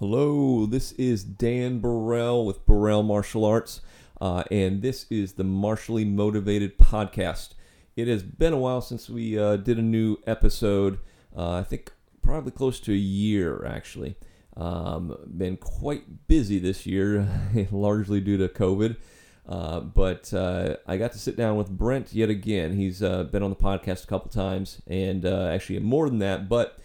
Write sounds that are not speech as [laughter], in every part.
Hello, this is Dan Burrell with Burrell Martial Arts, uh, and this is the Martially Motivated Podcast. It has been a while since we uh, did a new episode. Uh, I think probably close to a year, actually. Um, been quite busy this year, [laughs] largely due to COVID. Uh, but uh, I got to sit down with Brent yet again. He's uh, been on the podcast a couple times, and actually more than that. But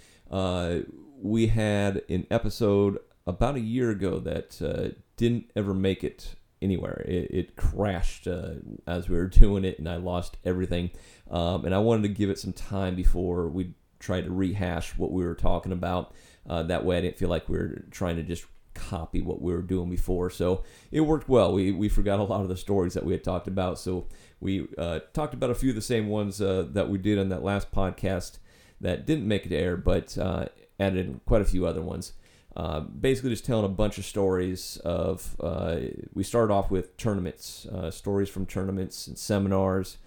we had an episode about a year ago that uh, didn't ever make it anywhere. It, it crashed as we were [laughs] doing it, and I lost everything. Um, and I wanted to give it some time before we tried to rehash what we were talking about. that way, I didn't feel like we were trying to just copy what we were doing before. So it worked well. We, we forgot [laughs] a lot of the stories that we had talked about. So we uh, talked about a few of the same ones uh, that we did on that last podcast that didn't make it air, but uh, added quite a few other ones. Uh, basically, just telling a bunch of stories of. Uh, we started off with tournaments, uh, stories from tournaments and seminars,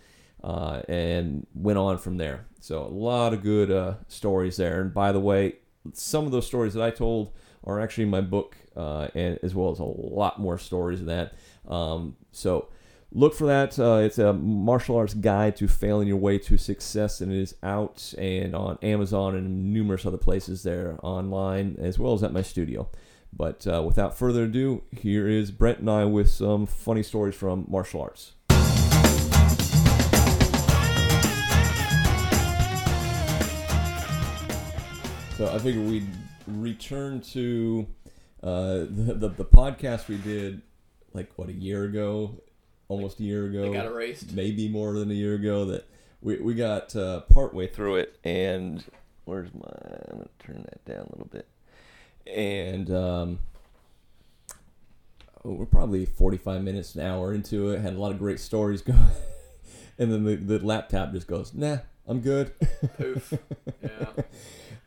and went on from there. So a lot of good stories there. And by the way, some of those stories that I told are actually in my book, uh, and as well as a lot more stories of that. Um, so look for that. Uh, it's a martial arts guide to failing your way to success, and it is out and on Amazon and numerous other places there online, as well as at my studio. But uh, without further ado, here is Brent and I with some funny stories from martial arts. So I figured we'd return to uh, [laughs] the, the, the podcast we did like what a year ago, almost a year ago. It got erased. Maybe more than a year ago. That we we got uh, partway through it, and where's my? I'm gonna turn that down a little bit, and um, oh, we're probably 45 minutes an hour into it. Had a lot of great stories [laughs] going, and then the, the laptop just goes, nah, I'm good. Poof. [laughs] Yeah.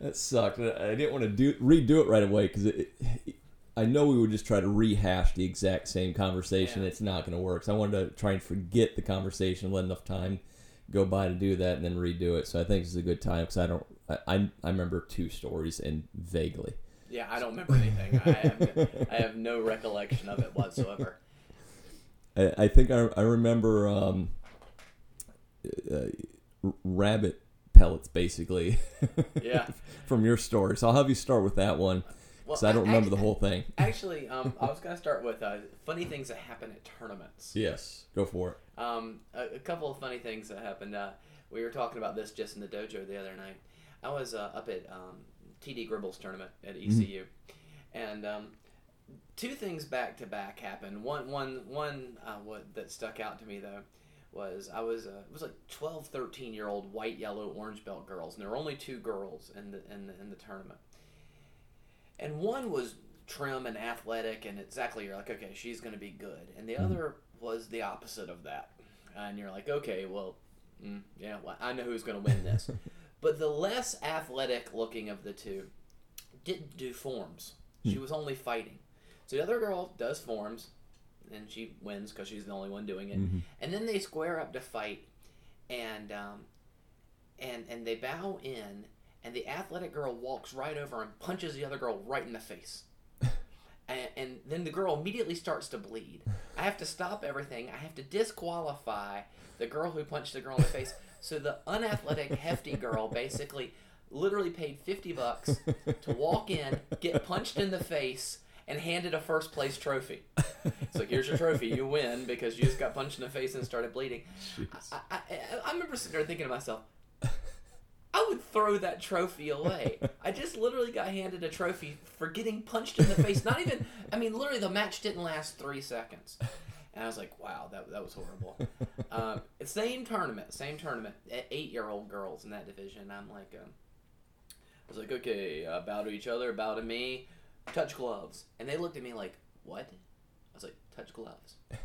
that sucked. I didn't want to do redo it right away because it, it, I know we would just try to rehash the exact same conversation. Yeah. It's not going to work. So I wanted to try and forget the conversation, let enough time go by to do that, and then redo it. So I think this is a good time because I don't. I, I I remember two stories and vaguely. Yeah, I don't remember anything. I have, I have no recollection of it whatsoever. I, I think I, I remember um, uh, rabbit pellets, basically. Yeah. [laughs] from your story. So I'll have you start with that one because I don't remember the whole thing. [laughs] Actually, um, I was gonna start with uh, funny things that happen at tournaments. Yes, go for it. Um, a, a couple of funny things that happened. Uh, we were talking about this just in the dojo the other night. I was uh, up at um, TD Gribble's tournament at ECU, and um, two things back to back happened. One, one, one. Uh, what that stuck out to me though was I was uh, it was like 12, 13 year old white, yellow, orange belt girls, and there were only two girls in the in the, in the tournament, and one was trim and athletic, and exactly you're like, okay, she's going to be good, and the other was the opposite of that, and you're like, okay, well, mm, yeah, well, I know who's going to win this, [laughs] but the less athletic looking of the two didn't do forms. She was only fighting. So the other girl does forms, and she wins because she's the only one doing it. And then they square up to fight, and um, and and they bow in, and the athletic girl walks right over and punches the other girl right in the face. [laughs] And, and then the girl immediately starts to bleed. I have to stop everything. I have to disqualify the girl who punched the girl in the face. So the unathletic, hefty girl basically literally paid 50 bucks to walk in, get punched in the face, and handed a first place trophy. It's like, here's your trophy. You win because you just got punched in the face and started bleeding. I, I, I, I remember sitting there thinking to myself, I would throw that trophy away. I [laughs] just literally got handed a trophy for getting punched in the face. Not even, I mean, literally, the match didn't last three seconds. And I was like, wow, that, that was horrible. Um, [laughs] same tournament, same tournament, eight year old girls in that division. I'm like, um, I was like, okay, uh, bow to each other, bow to me, touch gloves. And they looked at me like, what? I was like, touch gloves. [laughs]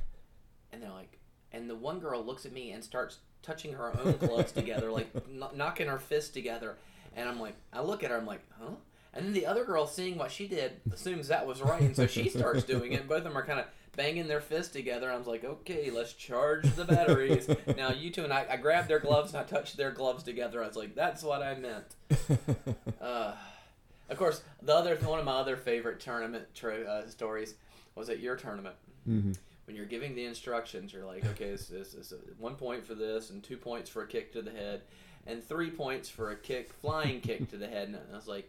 And they're like, and the one girl looks at me and starts touching her own gloves together, like [laughs] kn- knocking her fists together. And I'm like, I look at her, I'm like, huh? And then the other girl, seeing what she did, assumes that was right, and so she starts doing it. Both of them are kind of banging their fists together. I was like, okay, let's charge the batteries. now you two and I, I grabbed their gloves and I touched their gloves together. I was like, that's what I meant. [laughs] Uh, Of course, the other one of my other favorite tournament tra- uh, stories was at your tournament. Mm-hmm. When you're giving the instructions, you're like, okay, this is this, this, uh, one point for this, and two points for a kick to the head, and three points for a kick, flying kick to the head. And I was like,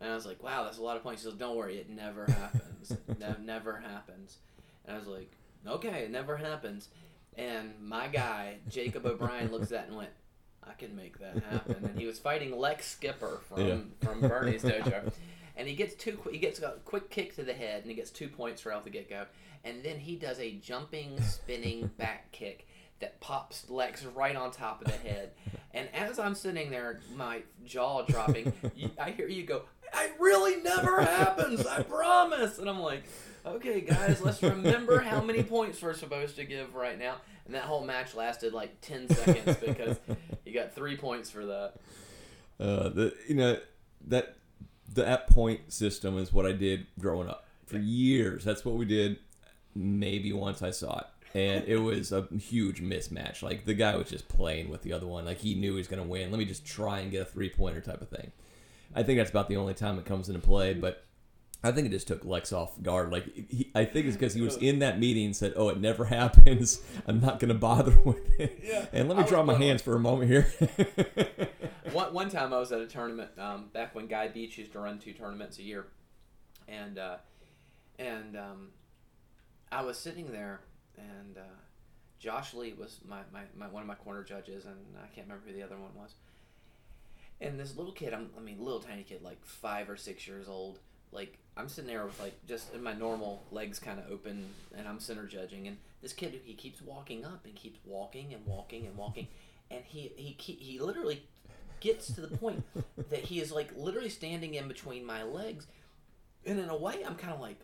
and I was like, wow, that's a lot of points. He says, don't worry, it never happens. [laughs] ne- never happens. And I was like, okay, it never happens. And my guy, Jacob O'Brien, looks at that and went, I can make that happen. And he was fighting Lex Skipper from, Yeah. from Bernie's dojo. [laughs] And he gets two. He gets a quick kick to the head, and he gets two points right off the get go. And then he does a jumping, spinning [laughs] back kick that pops Lex right on top of the head. And as I'm sitting there, my jaw dropping, [laughs] I hear you go, "It really never happens. I promise." And I'm like, "Okay, guys, let's remember how many [laughs] points we're supposed to give right now." And that whole match lasted like ten seconds because you got three points for that. Uh, the you know that that point system is what I did growing up for years. That's what we did. Maybe once I saw it, and it was a huge mismatch. Like the guy was just playing with the other one. Like he knew he was going to win. Let me just try and get a three pointer type of thing. I think that's about the only time it comes into play. But I think it just took Lex off guard. Like he, I think it's because he was in that meeting and said, "Oh, it never [laughs] happens. I'm not going to bother with it." Yeah. And let me I drop my hands for a moment here. [laughs] one, one time I was at a tournament um, back when Guy Beach used to run two tournaments a year, and uh, and um, I was sitting there, and uh, Josh Lee was my, my, my one of my corner judges, and I can't remember who the other one was. And this little kid, I'm, I mean, little tiny kid, like five or six years old. Like I'm sitting there with like just in my normal legs kind of open, and I'm center judging. And this kid, he keeps walking up and keeps walking and walking and walking, and he he he literally gets to the point that he is like literally standing in between my legs, and in a way, I'm kind of like,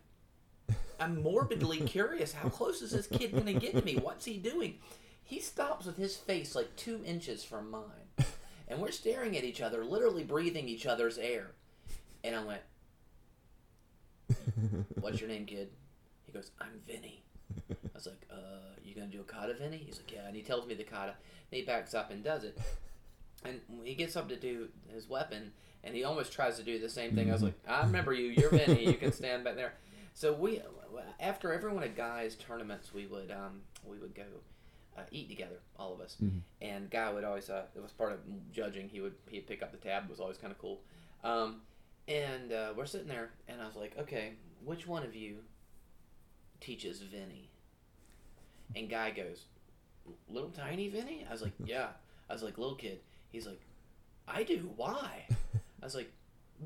I'm morbidly [laughs] curious. How close is this kid gonna get to me? What's he doing? He stops with his face like two inches from mine, and we're staring at each other, literally breathing each other's air. And I went, "What's your name, kid?" He goes, "I'm Vinny." I was like, "Uh, you gonna do a kata, Vinny?" He's like, "Yeah." And he tells me the kata. And he backs up and does it. And he gets up to do his weapon, and he almost tries to do the same thing. I was like, "I remember you. You're Vinny. You can stand back there." So we, after every one of Guy's tournaments, we would um, we would go uh, eat together, all of us. Mhm. And Guy would always, uh, it was part of judging. He would he'd pick up the tab. It was always kind of cool. Um, and uh, we're sitting there, and I was like, okay, which one of you teaches Vinny? And Guy goes, little tiny Vinny? I was like, [laughs] yeah. I was like, little kid. He's like, I do. Why? I was like,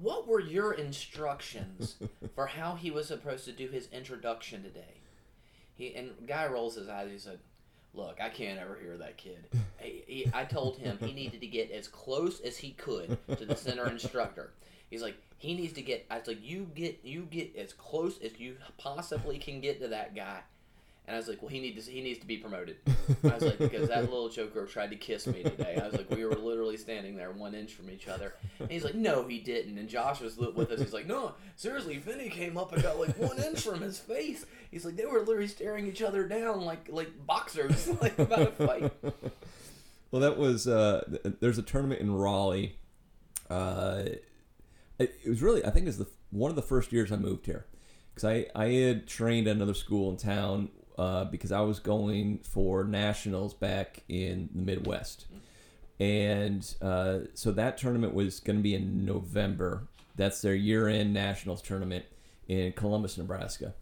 what were your instructions [laughs] for how he was supposed to do his introduction today? He and Guy rolls his eyes. He said, "Look, I can't ever hear that kid. I, he, I told him he needed to get as close as he could to the center instructor. He's like, he needs to get. I was like, you get, you get as close as you possibly can get to that guy. And I was like, well, he needs he needs to be promoted. I was like, because that little joker tried to kiss me today. I was like, we were literally standing there one inch from each other. And he's like, no, he didn't. And Josh was with us. He's like, no, seriously, Vinny came up and got like one inch from his face. He's like, they were literally staring each other down like like boxers, [laughs] like about to fight. Well, that was uh, there's a tournament in Raleigh. Uh, it, it was really I think it was the one of the first years I moved here because I I had trained at another school in town uh, because I was going for nationals back in the Midwest, and uh, so that tournament was going to be in November. That's their year-end nationals tournament in Columbus, Nebraska,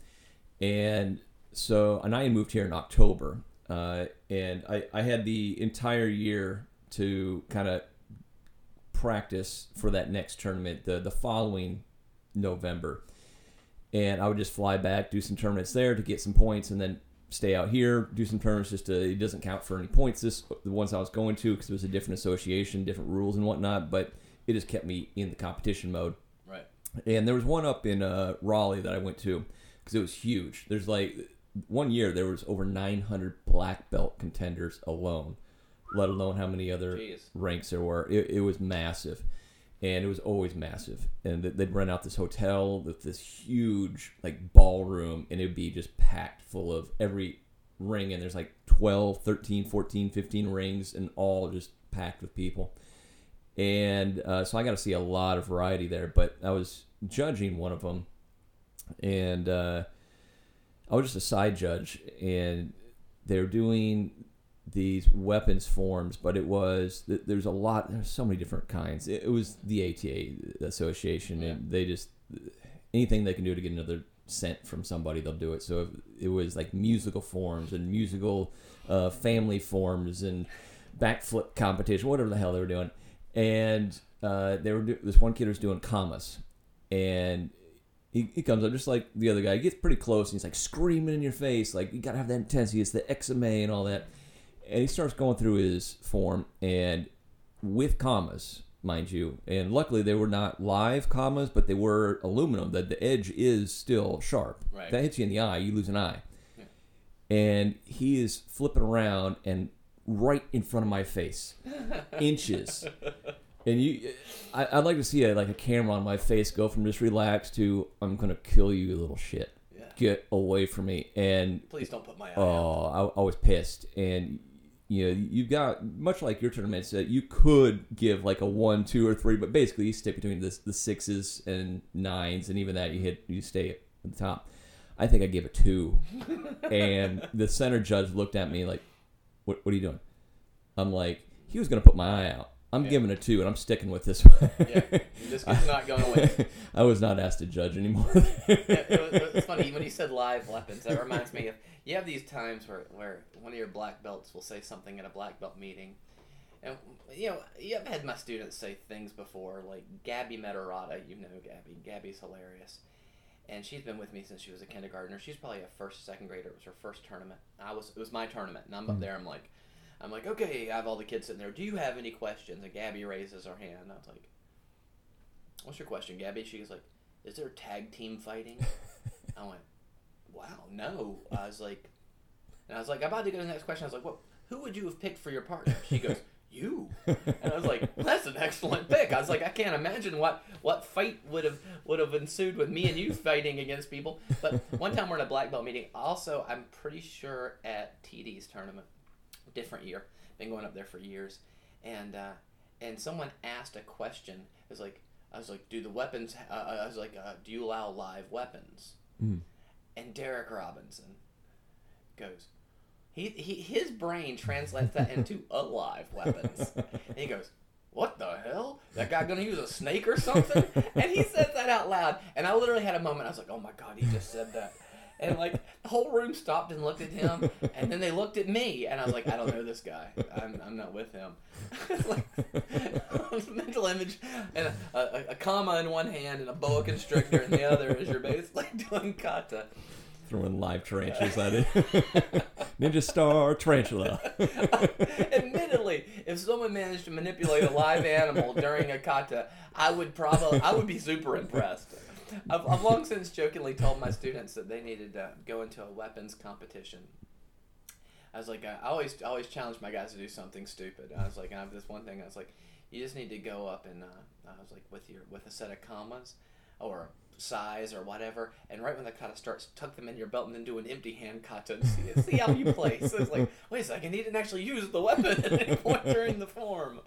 and so and I had moved here in October, uh, and I, I had the entire year to kind of practice for that next tournament the the following November, and I would just fly back, do some tournaments there to get some points, and then stay out here, do some tournaments. Just to, it doesn't count for any points. This the ones I was going to because it was a different association, different rules and whatnot, but it just kept me in the competition mode. Right. And there was one up in uh, Raleigh that I went to because it was huge. There's like one year there was over 900 black belt contenders alone, let alone how many other Jeez. ranks there were. It, it was massive, and it was always massive. And they'd rent out this hotel with this huge like ballroom, and it'd be just packed full of every ring. And there's like 12, 13, 14, 15 rings, and all just packed with people. and uh, so I got to see a lot of variety there. But I was judging one of them, and uh, I was just a side judge, and they're doing these weapons forms, but it was there's a lot. There's so many different kinds. It, it was the ATA Association, and they just anything they can do to get another cent from somebody, they'll do it. So it was like musical forms and musical uh, family forms and backflip competition, whatever the hell they were doing. And uh, they were do- this one kid was doing kamas, and he, he comes up just like the other guy. He gets pretty close, and he's like screaming in your face, like you gotta have that intensity. It's the XMA and all that. And he starts going through his form, and with kamas, mind you. And luckily, they were not live kamas, but they were aluminum. That the edge is still sharp. Right. That hits you in the eye, you lose an eye. And he is flipping around and right in front of my face, [laughs] inches. And you, I, I'd like to see a, like a camera on my face go from just relaxed to I'm gonna kill you, little shit. Yeah. Get away from me. And Please don't put my eye oh, out. Oh, I, I was pissed, and you know, you've got much like your tournaments that you could give like a one, two, or three, but basically you stick between the, the sixes and nines, and even that you hit, you stay at the top. I think I gave a two, [laughs] and the center judge looked at me like, "What? What are you doing?" I'm like, "He was gonna put my eye out. I'm Yeah. giving a two, and I'm sticking with this [laughs] one." Yeah, this kid's not going win. [laughs] I was not asked to judge anymore. Yeah, it was, it's funny when you said live weapons. That reminds me of you have these times where, where one of your black belts will say something at a black belt meeting, and you know you've had my students say things before like Gabby Metarata. You know Gabby. Gabby's hilarious, and she's been with me since she was a kindergartner. She's probably a first second grader. It was her first tournament. I was it was my tournament, and I'm up hmm. there. I'm like. I'm like, okay, I have all the kids sitting there. Do you have any questions? And Gabby raises her hand. I was like, what's your question, Gabby? She was like, is there tag team fighting? [laughs] I went, wow, no. I was like, and I was like, I'm about to go to the next question. I was like, what? Who would you have picked for your partner? She goes, you. And I was like, that's an excellent pick. I was like, I can't imagine what what fight would have would have ensued with me and you fighting against people. But one time we're in a black belt meeting. Also, I'm pretty sure at TD's tournament, different year. Been going up there for years, and uh, and someone asked a question. It was like, I was like, do the weapons? Uh, I was like, uh, do you allow live weapons? Mm. And Derek Robinson goes, he, he his brain translates that into [laughs] alive weapons. And he goes, what the hell? That guy gonna use a snake or something? And he says that out loud. And I literally had a moment. I was like, oh my god, he just said that. And like the whole room stopped and looked at him, and then they looked at me, and I was like, I don't know this guy. I'm, I'm not with him. [laughs] Like [laughs] mental image, and a, a, a kama in one hand and a boa constrictor in the other as you're basically [laughs] doing kata. Throwing live tarantulas at it. Ninja Star Tarantula. Admittedly, if someone managed to manipulate a live animal during a kata, I would probably I would be super impressed. I've, I've long since jokingly told my students that they needed to go into a weapons competition. I was like, I always always challenge my guys to do something stupid. I was like, I have this one thing. I was like, you just need to go up and uh, I was like, with your with a set of kamas or sais or whatever, and right when the kata starts, tuck them in your belt and then do an empty hand kata and see, see how you play. So it's like, [laughs] wait a second, he didn't actually use the weapon at any point during the form.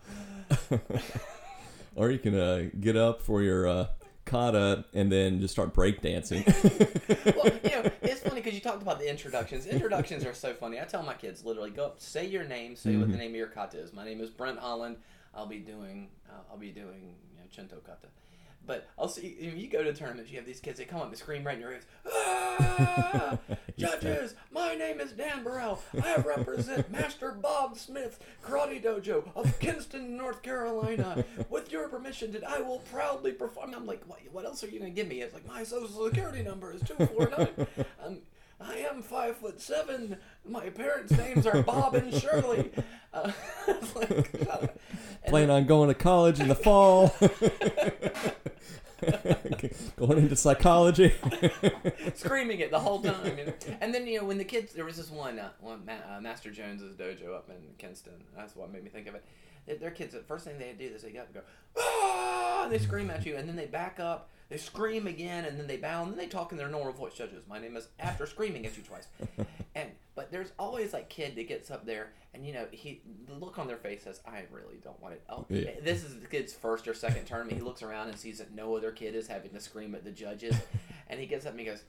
[laughs] or you can uh, get up for your uh, kata and then just start breakdancing. [laughs] well, [laughs] you know, it's funny because you talked about the introductions. Introductions are so funny. I tell my kids literally, go up, say your name, say what the name of your kata is. My name is Brent Holland. I'll be doing, uh, I'll be doing you know, Chinto kata. But I'll see if you go to tournaments, you have these kids. They come up and scream right in your ears. [laughs] Ah! Judges, my name is Dan Burrell. I represent [laughs] Master Bob Smith Karate Dojo of Kinston, North Carolina. With your permission, that I will proudly perform. I'm like, what, what else are you gonna give me? It's like my social security number is two four nine. [laughs] Um, I am five foot seven. My parents' names are Bob and Shirley. Uh, [laughs] like, Plan on going to college in the fall. [laughs] going into psychology. [laughs] screaming it the whole time. you know. And then you know when the kids, there was this one, uh, one Ma- uh, Master Jones's dojo up in Kinston. That's what made me think of it. Their- Their kids, the first thing they do is they get up and go, ah! And they scream at you, and then they back up. They scream again, and then they bow, and then they talk in their normal voice. Judges, my name is after screaming at you twice, [laughs] and but there's always like kid that gets up there, and you know he the look on their face says, I really don't want it. Oh, Yeah. this is the kid's first or second tournament. He looks around and sees that no other kid is having to scream at the judges, [laughs] and he gets up and he goes.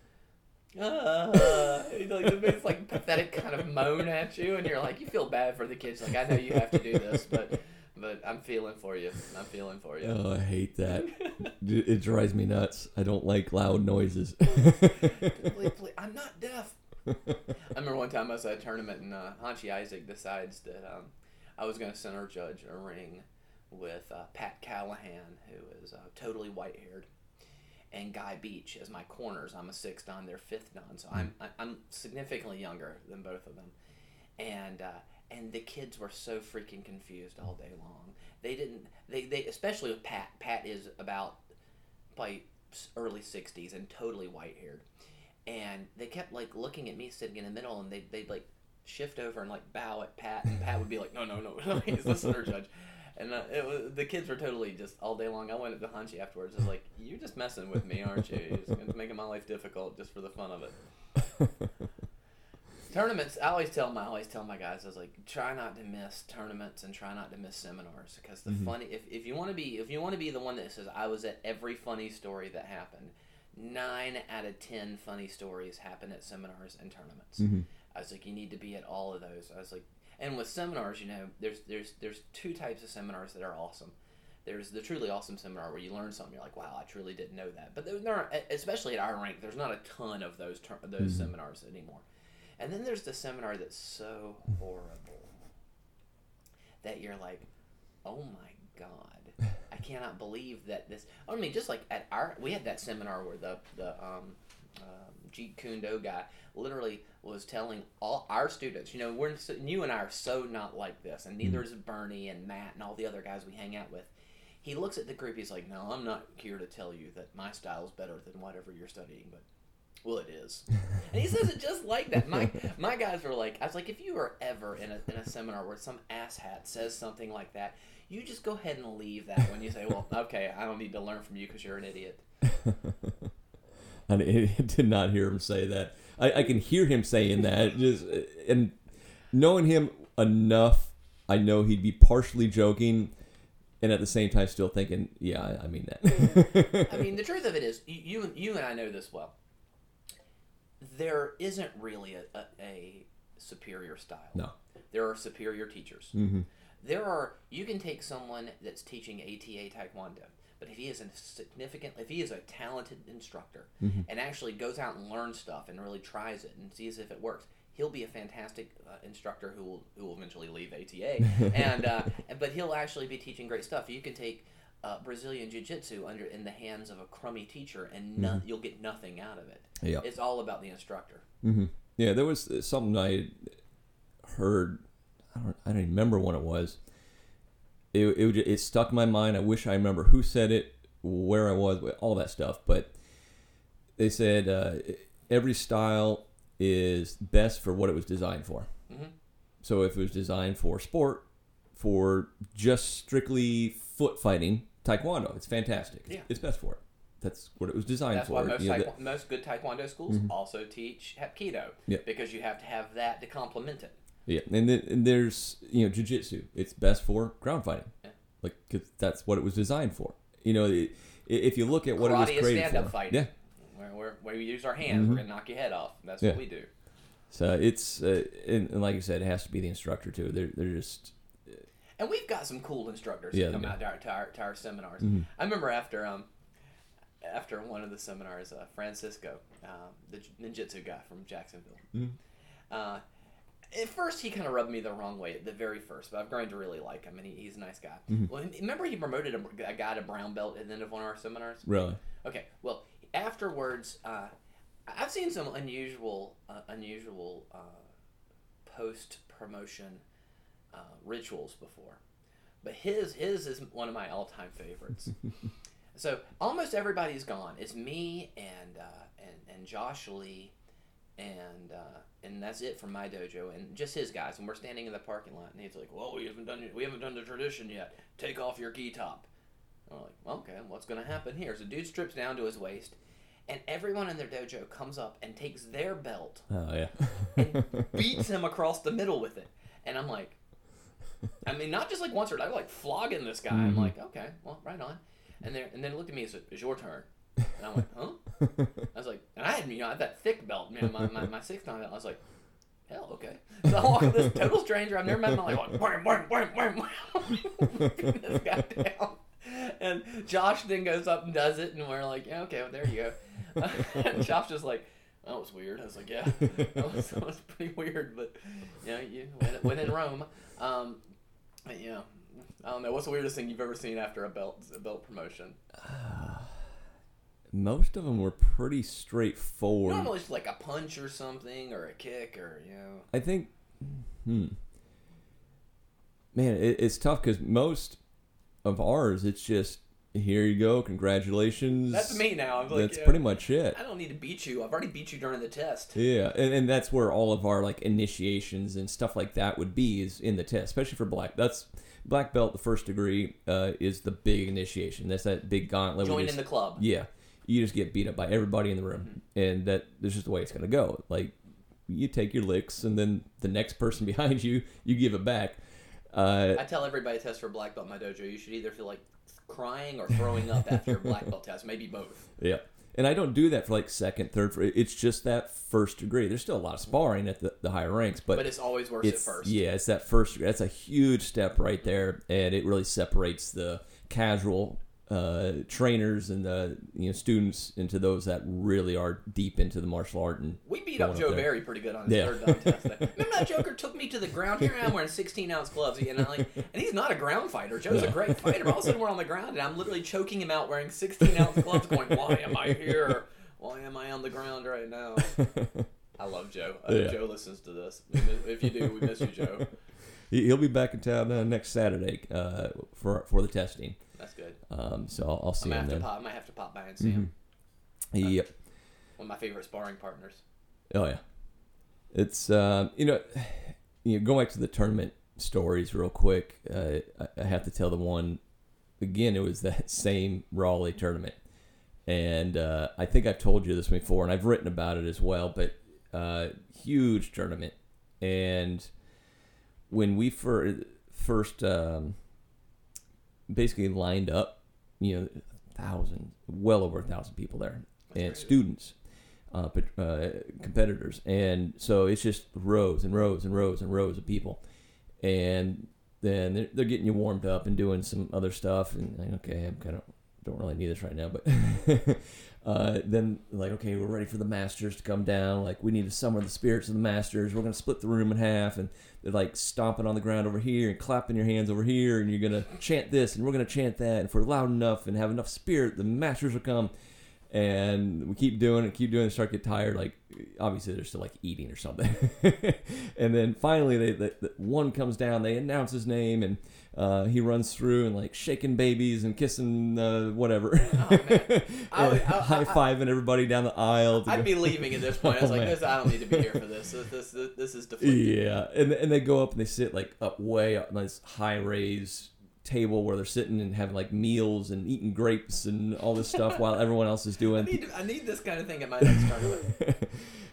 Ah. He, like this like pathetic kind of moan at you, and you're like, you feel bad for the kids. Like I know you have to do this, but but I'm feeling for you. I'm feeling for you. Oh, I hate that. [laughs] It drives me nuts. I don't like loud noises. [laughs] Please, [laughs] please, I'm not deaf. I remember one time I was at a tournament and uh, Hanshi Isaac decides that um, I was going to center judge a ring with uh, Pat Callahan, who is uh, totally white haired, and Guy Beach as my corners. I'm a sixth dan, they're fifth dan, so I'm I- I'm significantly younger than both of them, and. Uh, and the kids were so freaking confused all day long. They didn't. They, they especially with Pat. Pat is about probably early '60s and totally white haired and they kept like looking at me sitting in the middle and they, they'd like shift over and like bow at pat and pat would be like no no no [laughs] he's the center judge and uh, it was, the kids were totally just all day long i went up to Hanshi afterwards I was like you're just messing with me aren't you you're just making my life difficult just for the fun of it [laughs] tournaments i always tell my I always tell my guys i was like try not to miss tournaments and try not to miss seminars because the Mhm. funny if, if you want to be if you want to be the one that says i was at every funny story that happened nine out of ten funny stories happen at seminars and tournaments Mhm. i was like you need to be at all of those i was like and with seminars you know there's there's there's two types of seminars that are awesome there's the truly awesome seminar where you learn something you're like wow i truly didn't know that but there, there are especially at our rank there's not a ton of those ter- those Mhm. seminars anymore and then there's the seminar that's so horrible that you're like, oh my god, I cannot believe that this. I mean, just like at our, we had that seminar where the the um, um, Jeet Kune Do guy literally was telling all our students, you know, we're you and I are so not like this, and neither is Bernie and Matt and all the other guys we hang out with. He looks at the group. He's like, "No, I'm not here to tell you that my style is better than whatever you're studying, but well, it is." And he says it just like that. My my guys were like, I was like, if you are ever in a in a seminar where some asshat says something like that, you just go ahead and leave that when you say, well, [laughs] okay, I don't need to learn from you because you're an idiot. [laughs] I did not hear him say that. I, I can hear him saying that. Just and knowing him enough, I know he'd be partially joking, and at the same time still thinking, "Yeah, I, mean that." [laughs] I mean, the truth of it is, you, you and I know this well. There isn't really a, a, a superior style. no. There are superior teachers. hmm There are you can take someone that's teaching ATA Taekwondo, but if he is a significant, if he is a talented instructor Mhm. and actually goes out and learns stuff and really tries it and sees if it works, he'll be a fantastic uh, instructor who will who will eventually leave ATA. [laughs] and uh, but he'll actually be teaching great stuff. You can take uh, Brazilian Jiu Jitsu under in the hands of a crummy teacher, and no, you'll get nothing out of it. Yeah. It's all about the instructor. hmm Yeah, there was something I heard. I don't. I don't even remember when it was. It it, it stuck in my mind. I wish I remember who said it, where I was, all that stuff. But they said uh, every style is best for what it was designed for. Mhm. So if it was designed for sport, for just strictly foot fighting, taekwondo, it's fantastic. Yeah. It's best for it. That's what it was designed That's for. why most, You know, taekw- most good taekwondo schools also teach hapkido Yeah. because you have to have that to complement it. Yeah, and then and there's you know jujitsu. It's best for ground fighting, Yeah. like 'cause that's what it was designed for. You know, i- if you look at what it Karate was is created stand-up for, fighting. yeah. Where, where, where we use our hands, we're gonna knock your head off. That's Yeah. what we do. So it's uh, and, and like I said, it has to be the instructor too. They're they're just And we've got some cool instructors Yeah, that come yeah. out to our, to our, to our seminars. Mhm. I remember after um after one of the seminars, uh, Francisco, uh, the ninjutsu guy from Jacksonville. Mhm. Uh, at first, he kind of rubbed me the wrong way at the very first, but I've grown to really like him, and he, he's a nice guy. Mhm. Well, remember he promoted a, a guy to brown belt at the end of one of our seminars. really Okay, well, afterwards, uh, I've seen some unusual, uh, unusual uh, post promotion uh, rituals before, but his his is one of my all time favorites. [laughs] so almost everybody's gone. It's me and uh, and and Josh Lee, and uh, and that's it from my dojo, and just his guys. And we're standing in the parking lot, and he's like, "Well, we haven't done. We haven't done the tradition yet. Take off your gi top." I'm like, well, okay, what's gonna happen here? So dude strips down to his waist, and everyone in their dojo comes up and takes their belt Oh yeah. and [laughs] beats him across the middle with it. And I'm like, I mean, not just like once or twice, like flogging this guy. I'm Mhm. like, okay, well, right on. And then and then it looked at me and said, it's your turn. And I went, huh? I was like, and I had, you know, I had that thick belt, man, my, my, my six nine belt. I was like, hell, okay. So I walk with this total stranger I've never met. And I'm like, wham, wham, wham, wham, [laughs] this guy down. And Josh then goes up and does it, and we're like, yeah, okay, well, there you go. [laughs] and Josh just like, that was weird. I was like, yeah, [laughs] that was, that was pretty weird, but you know, you when, when in Rome, um, know, I don't know. What's the weirdest thing you've ever seen after a belt a belt promotion? [sighs] Most of them were pretty straightforward. Normally it's like a punch or something, or a kick, or you know. I think, hmm, man, it, it's tough because most of ours, it's just here you go, congratulations. That's me now. I'm like, That's yeah, pretty much it. I don't need to beat you. I've already beat you during the test. Yeah, and, and that's where all of our like initiations and stuff like that would be is in the test, especially for black. That's black belt. The first degree uh, is the big initiation. That's that big gauntlet. Join in the club. Yeah, you just get beat up by everybody in the room, and that that's just the way it's gonna go. Like you take your licks, and then the next person [laughs] behind you, you give it back. Uh, I tell everybody to test for black belt in my dojo. You should either feel like crying or throwing up after a black belt test. Maybe both. [laughs] yeah, and I don't do that for like second, third. It's just that first degree. There's still a lot of sparring at the, the higher ranks, but, But it's always worse it's at first. yeah, it's that first. That's a huge step right there, and it really separates the casual uh, trainers and the you know students into those that really are deep into the martial art and We beat up up Joe there. Barry pretty good on his Yeah. third dan test. [laughs] Remember that Joker took me to the ground? Here I am wearing 16 ounce gloves, and I'm like, and he's not a ground fighter. Joe's a great fighter. But all of a sudden we're on the ground, and I'm literally choking him out wearing 16 ounce gloves, going, "Why am I here? Why am I on the ground right now?" [laughs] I love Joe. I Yeah. Joe listens to this. If you do, we miss you, Joe. [laughs] He- He'll be back in town uh, next Saturday uh, for for the testing. That's good. Um, so I'll, I'll I see might him have to then. pop. I might have to pop by and see him. Yep. One of my favorite sparring partners. Oh yeah. It's um, you know, [sighs] you know, going back to the tournament stories real quick. Uh, I, I have to tell the one again. It was [laughs] that same Raleigh tournament, and uh, I think I've told you this before, and I've written about it as well. But uh, huge tournament, and when we fir- first um, basically lined up, you know, thousand, well over a thousand people there, That's and crazy. students, uh, uh, competitors, and so it's just rows and rows and rows and rows of people, and then they're, they're getting you warmed up and doing some other stuff, and okay, I'm kind of don't really need this right now, but [laughs] uh, then like okay, we're ready for the masters to come down. Like we need to summon the spirits of the masters. We're gonna split the room in half, and they're like stomping on the ground over here and clapping your hands over here, and you're gonna chant this, and we're gonna chant that. And if we're loud enough and have enough spirit, the masters will come. And we keep doing it, keep doing it, start get tired. Like obviously they're still like eating or something. [laughs] and then finally, they, the, the one comes down. They announce his name, and uh, he runs through and like shaking babies and kissing uh, whatever, Oh, man. [laughs] I I- I- high fiving everybody down the aisle. I'd go- be leaving at this point. I was [laughs] Oh, like, I don't need to be here for this. This, this, this, is deflating. Yeah, and and they go up and they sit like up way up on this high raised table where they're sitting and having like meals and eating grapes and all this stuff while everyone else is [laughs] I doing. need, I need this kind of thing at my next tournament.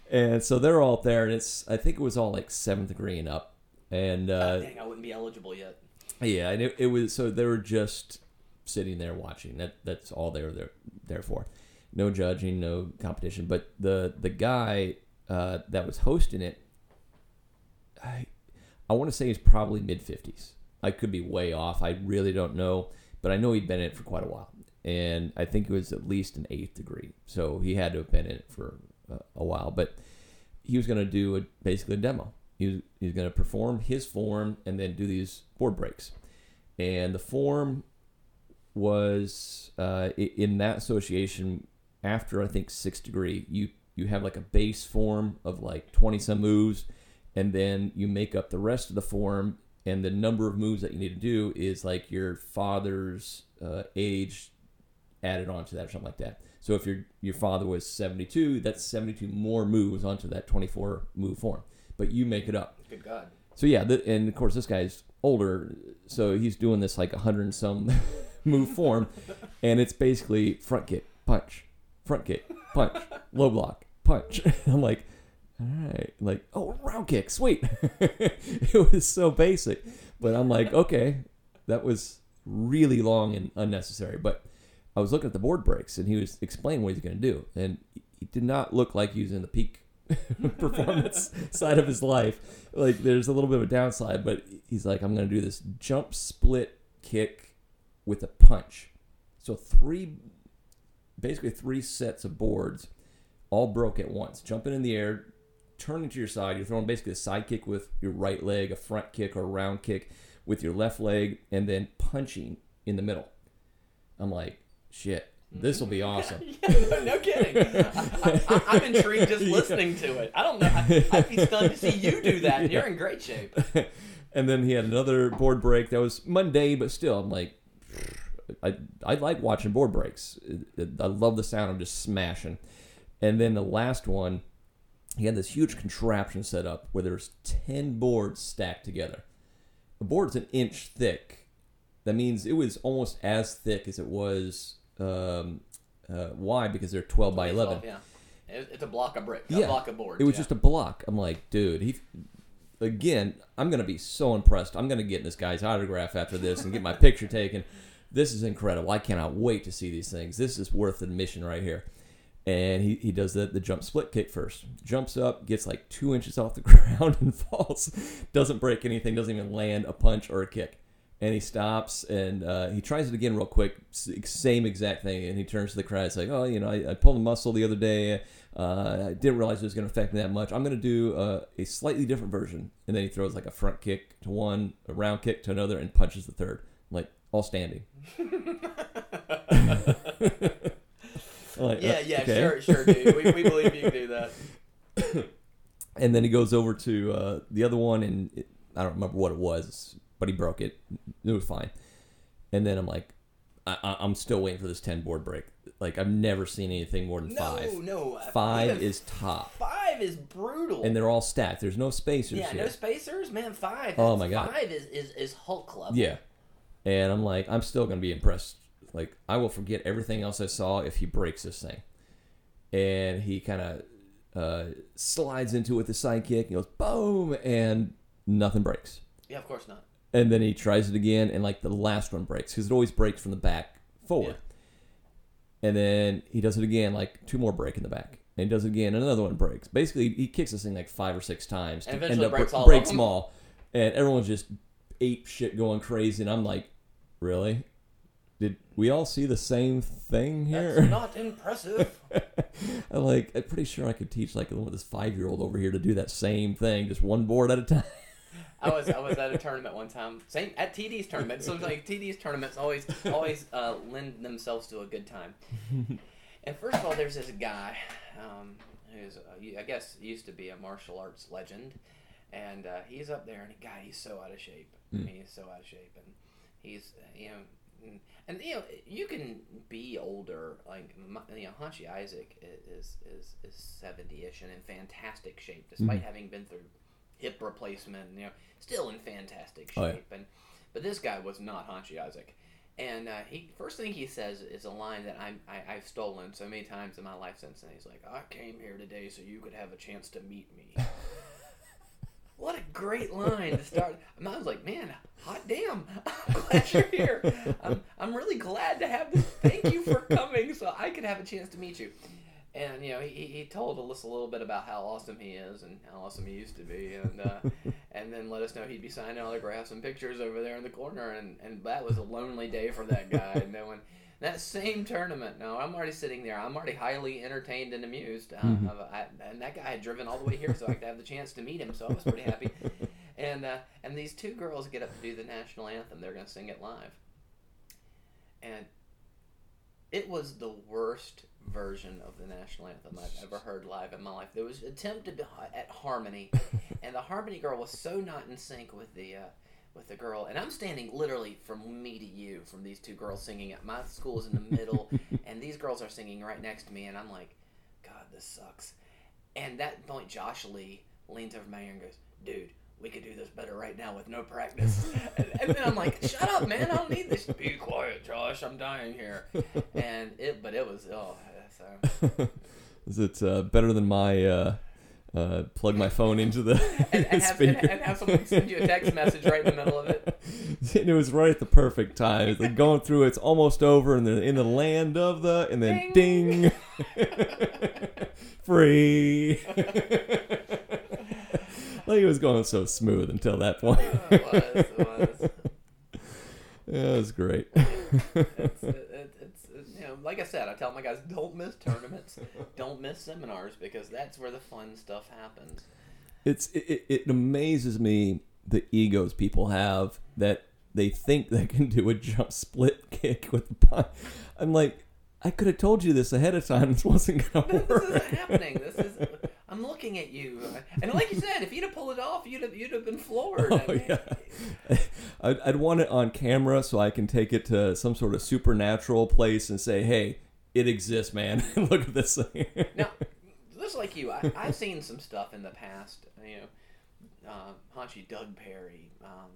and so they're all up there, and it's I think it was all like seventh degree and up, and uh, dang, I wouldn't be eligible yet. Yeah, and it, it was so they were just sitting there watching. That that's all they were there there for. No judging, no competition. But the the guy uh, that was hosting it, I I want to say he's probably mid fifties. I could be way off. I really don't know, but I know he'd been in it for quite a while, and I think it was at least an eighth degree. So he had to have been in it for uh, a while. But he was going to do a, basically a demo. He was, he was going to perform his form and then do these board breaks. And the form was uh, in that association after I think sixth degree. You you have like a base form of like twenty some moves, and then you make up the rest of the form. And the number of moves that you need to do is like your father's uh, age added onto that or something like that. So if your your father was 72, that's 72 more moves onto that 24 move form. But you make it up. Good God. So yeah, the, and of course this guy's older, so he's doing this like a hundred and some [laughs] move form, and it's basically front kick, punch, front kick, punch, [laughs] low block, punch. [laughs] I'm like, all right, like oh round kick, sweet. it was so basic, but I'm like, okay, that was really long and unnecessary. But I was looking at the board breaks, and he was explaining what he's going to do, and he did not look like he was in the peak [laughs] performance side of his life. Like there's a little bit of a downside, but he's like, I'm going to do this jump split kick with a punch. So three, basically three sets of boards, all broke at once. Jumping in the air, turning to your side. You're throwing basically a side kick with your right leg, a front kick or a round kick with your left leg, and then punching in the middle. I'm like, shit. This will be awesome. [laughs] yeah, no, no kidding. I, am intrigued just [laughs] listening to it. I don't know. I, I'd be stunned to see you do that. And You're [laughs] in great shape. and then he had another board break that was Monday, but still, I'm like, I I like watching board breaks. I love the sound of just smashing. And then the last one, he had this huge contraption set up where there's ten boards stacked together. The board's an inch thick. That means it was almost as thick as it was um, uh, wide because they're 12 by 11. 12, yeah. It's a block of brick, a Yeah. block of boards. It was yeah. just a block. I'm like, dude, he. Again, I'm gonna be so impressed. I'm gonna get this guy's autograph after this and get my picture [laughs] taken. This is incredible. I cannot wait to see these things. This is worth admission right here. And he, he does the, the jump split kick first. Jumps up, gets like two inches off the [laughs] ground and falls. Doesn't break anything, doesn't even land a punch or a kick. And he stops and uh, he tries it again real quick. Same exact thing. And he turns to the crowd. It's like, oh, you know, I, I pulled a muscle the other day. Uh, I didn't realize it was going to affect me that much. I'm going to do uh, a slightly different version. And then he throws like a front kick to one, a round kick to another, and punches the third. Like, all standing. [laughs] Like, Yeah, uh, yeah, okay. sure, sure, dude. We, we [laughs] believe you can do that. And then he goes over to uh, the other one, and it, I don't remember what it was, but he broke it. It was fine. And then I'm like, I, I'm still waiting for this 10 board break. Like, I've never seen anything more than No, five. no. uh, Five is top. five is brutal. And they're all stacked. There's no spacers yeah, here. no spacers, man. Five. Oh, my God. Five is is, is Hulk level. Yeah. And I'm like, I'm still going to be impressed. Like, I will forget everything else I saw if he breaks this thing. And he kind of uh, slides into it with the side kick and goes, boom, and nothing breaks. Yeah, of course not. And then he tries it again, and like the last one breaks because it always breaks from the back forward. And then he does it again, like two more break in the back. And he does it again, and another one breaks. Basically, he kicks this thing like five or six times And to eventually end up breaks bre- all of breaks them. them all. And everyone's just ape shit going crazy, and I'm like, really? Did we all see the same thing That's here? not impressive. [laughs] I'm like, I'm pretty sure I could teach like this five year old over here to do that same thing, just one board at a time. I was I was at a tournament one time, same at TD's tournament. So like TD's tournaments always always uh, lend themselves to a good time. [laughs] And first of all, there's this guy um, who's uh, I guess used to be a martial arts legend, and uh, he's up there, and God, he's so out of shape. Mm. He's so out of shape, and he's you know. mm, And you know you can be older, like you know Hanshi Isaac is is is seventy ish and in fantastic shape, despite Mhm. having been through hip replacement. You know, still in fantastic shape. Oh, yeah. And but this guy was not Hanshi Isaac. And uh, he first thing he says is a line that I'm, I, I've stolen so many times in my life since then. He's like, "I came here today so you could have a chance to meet me." [laughs] what a great line to start! And I was like, "Man, hot damn! I'm [laughs] glad you're here. I'm, I'm really glad to have this. Thank you for coming so I could have a chance to meet you." And you know, he, he told us a little bit about how awesome he is and how awesome he used to be, and uh, [laughs] and then let us know he'd be signing autographs and pictures over there in the corner, and, and that was a lonely day for that guy. [laughs] knowing that same tournament, no, I'm already sitting there. I'm already highly entertained and amused. Uh, Mhm. I, and that guy had driven all the way here so I could have the chance to meet him. So I was pretty happy. [laughs] And uh, and these two girls get up to do the national anthem. They're going to sing it live. And it was the worst version of the national anthem I've ever heard live in my life. There was attempted to, at harmony, [laughs] and the harmony girl was so not in sync with the uh, with the girl. And I'm standing literally from me to you, from these two girls singing. My school is in the middle, [laughs] and these girls are singing right next to me, and I'm like, God, this sucks. And that point, Josh Lee leans over my ear and goes, Dude, we could do this better right now with no practice. [laughs] and, and then I'm like, shut up, man. I don't need this. Be quiet, Josh. I'm dying here. And it, but it was, oh, so. [laughs] Is it uh, better than my uh, uh, plug my phone into the [laughs] and, and, [laughs] have, and, and have someone send you a text message right in the middle of it? and it was right at the perfect time. It's like going through, it's almost over, and they're in the land of the, and then ding, free. like it was going so smooth until that point. it was, it was. Yeah, it was great. It's, it, it's, it's, you know, like I said, I tell my guys, don't miss [laughs] tournaments, don't miss seminars, because that's where the fun stuff happens. It's it, it amazes me the egos people have that they think they can do a jump split [laughs] kick with the pine. I'm like, I could have told you this ahead of time. This wasn't gonna This work. isn't happening. This is. [laughs] I'm looking at you, and like you said, if you'd have pulled it off, you'd have you'd have been floored. I Oh mean, yeah, [laughs] I'd, I'd want it on camera so I can take it to some sort of supernatural place and say, "Hey, it exists, man. [laughs] Look at this thing." Now, [laughs] just like you, I, I've seen some stuff in the past. You know, uh, Hanshi Doug Perry, um,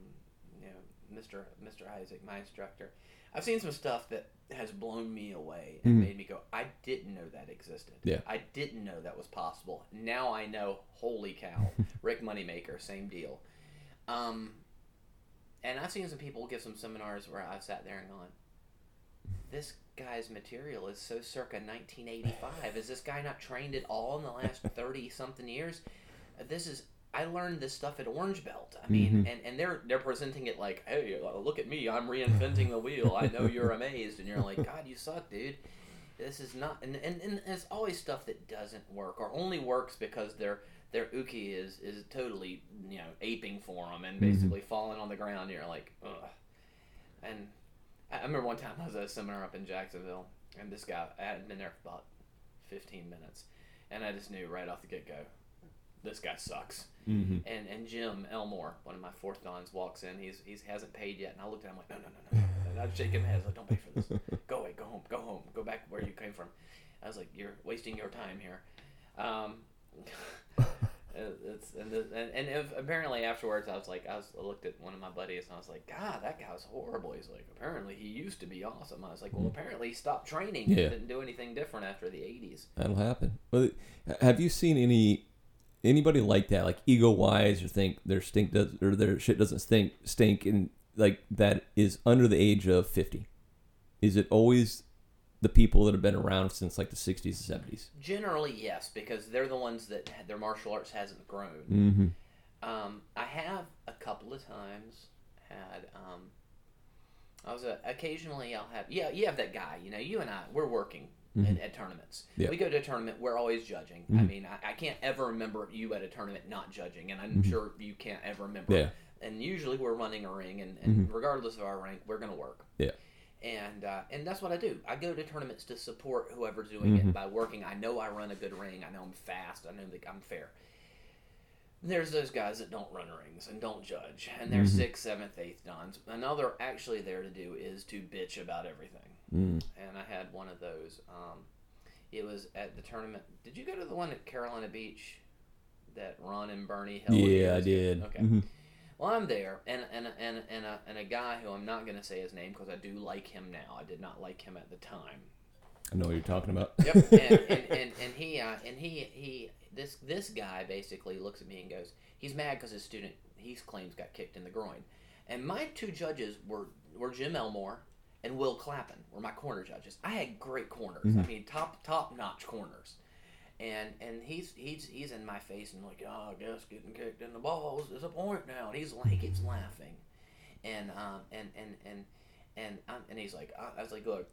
you know, Mr. Mr. Isaac, my instructor. I've seen some stuff that has blown me away and Mhm. made me go, I didn't know that existed. Yeah. I didn't know that was possible. Now I know. Holy cow! [laughs] Rick Moneymaker, same deal. Um, and I've seen some people give some seminars where I've sat there and gone, this guy's material is so circa 1985. Is this guy not trained at all in the last [laughs] 30 something years? This is. I learned this stuff at Orange Belt. I mean, Mhm. and, and they're they're presenting it like, hey, uh, look at me, I'm reinventing the wheel. I know you're [laughs] amazed, and you're like, God, you suck, dude. This is not, and, and, and it's always stuff that doesn't work or only works because their their uke is is totally you know aping for them and Mhm. basically falling on the ground. And you're like, ugh. And I remember one time I was at a seminar up in Jacksonville, and this guy I hadn't been there for about 15 minutes, and I just knew right off the get go, this guy sucks. hmm And and Jim Elmore, one of my fourth dans, walks in. He's he's hasn't paid yet, and I looked at him like, no, no, no, no. And I'd shake his head, like, don't pay for this. [laughs] Go away, go home, go home, go back where you came from. I was like, you're wasting your time here. Um, [laughs] it's and the, and, and if, apparently afterwards, I was like, I was I looked at one of my buddies and I was like, God, that guy was horrible. He's like, apparently he used to be awesome. I was like, well, apparently he stopped training Yeah. and didn't do anything different after the '80s. That'll happen. Well, have you seen any anybody like that, like ego wise, or think their stink does or their shit doesn't stink stink, and like that is under the age of fifty? Is it always the people that have been around since like the sixties and seventies? Generally, yes, because they're the ones that their martial arts hasn't grown. Mm-hmm. Um, I have a couple of times had. Um, I was a, occasionally I'll have yeah you have that guy you know you and I we're working at, at tournaments. Yeah. We go to a tournament we're always judging. I Mhm. mean I, I can't ever remember you at a tournament not judging, and I'm sure you can't ever remember. Yeah. And usually we're running a ring, and, and regardless of our rank, we're gonna work. Yeah. And uh, and that's what I do. I go to tournaments to support whoever's doing it by working. I know I run a good ring. I know I'm fast. I know that I'm fair. There's those guys that don't run rings and don't judge, and they're Mhm. sixth, seventh, eighth dans. And all they're actually there to do is to bitch about everything. Mm. And I had one of those. Um, it was at the tournament. Did you go to the one at Carolina Beach that Ron and Bernie held? Yeah, I did. Okay. Mhm. Well, I'm there, and and and and a, and a guy who I'm not going to say his name because I do like him now. I did not like him at the time. I know what you're talking about. Yep. and, [laughs] and, and, and he uh, and he he this this guy basically looks at me and goes, he's mad because his student he claims got kicked in the groin, and my two judges were were Jim Elmore and Will Clappin were my corner judges. I had great corners. I Mhm. mean, top top notch corners. And and he's he's he's in my face and like, oh, I guess getting kicked in the balls is a point now. And he's like, he keeps laughing, and um and and and and um, and he's like, I I was like, look,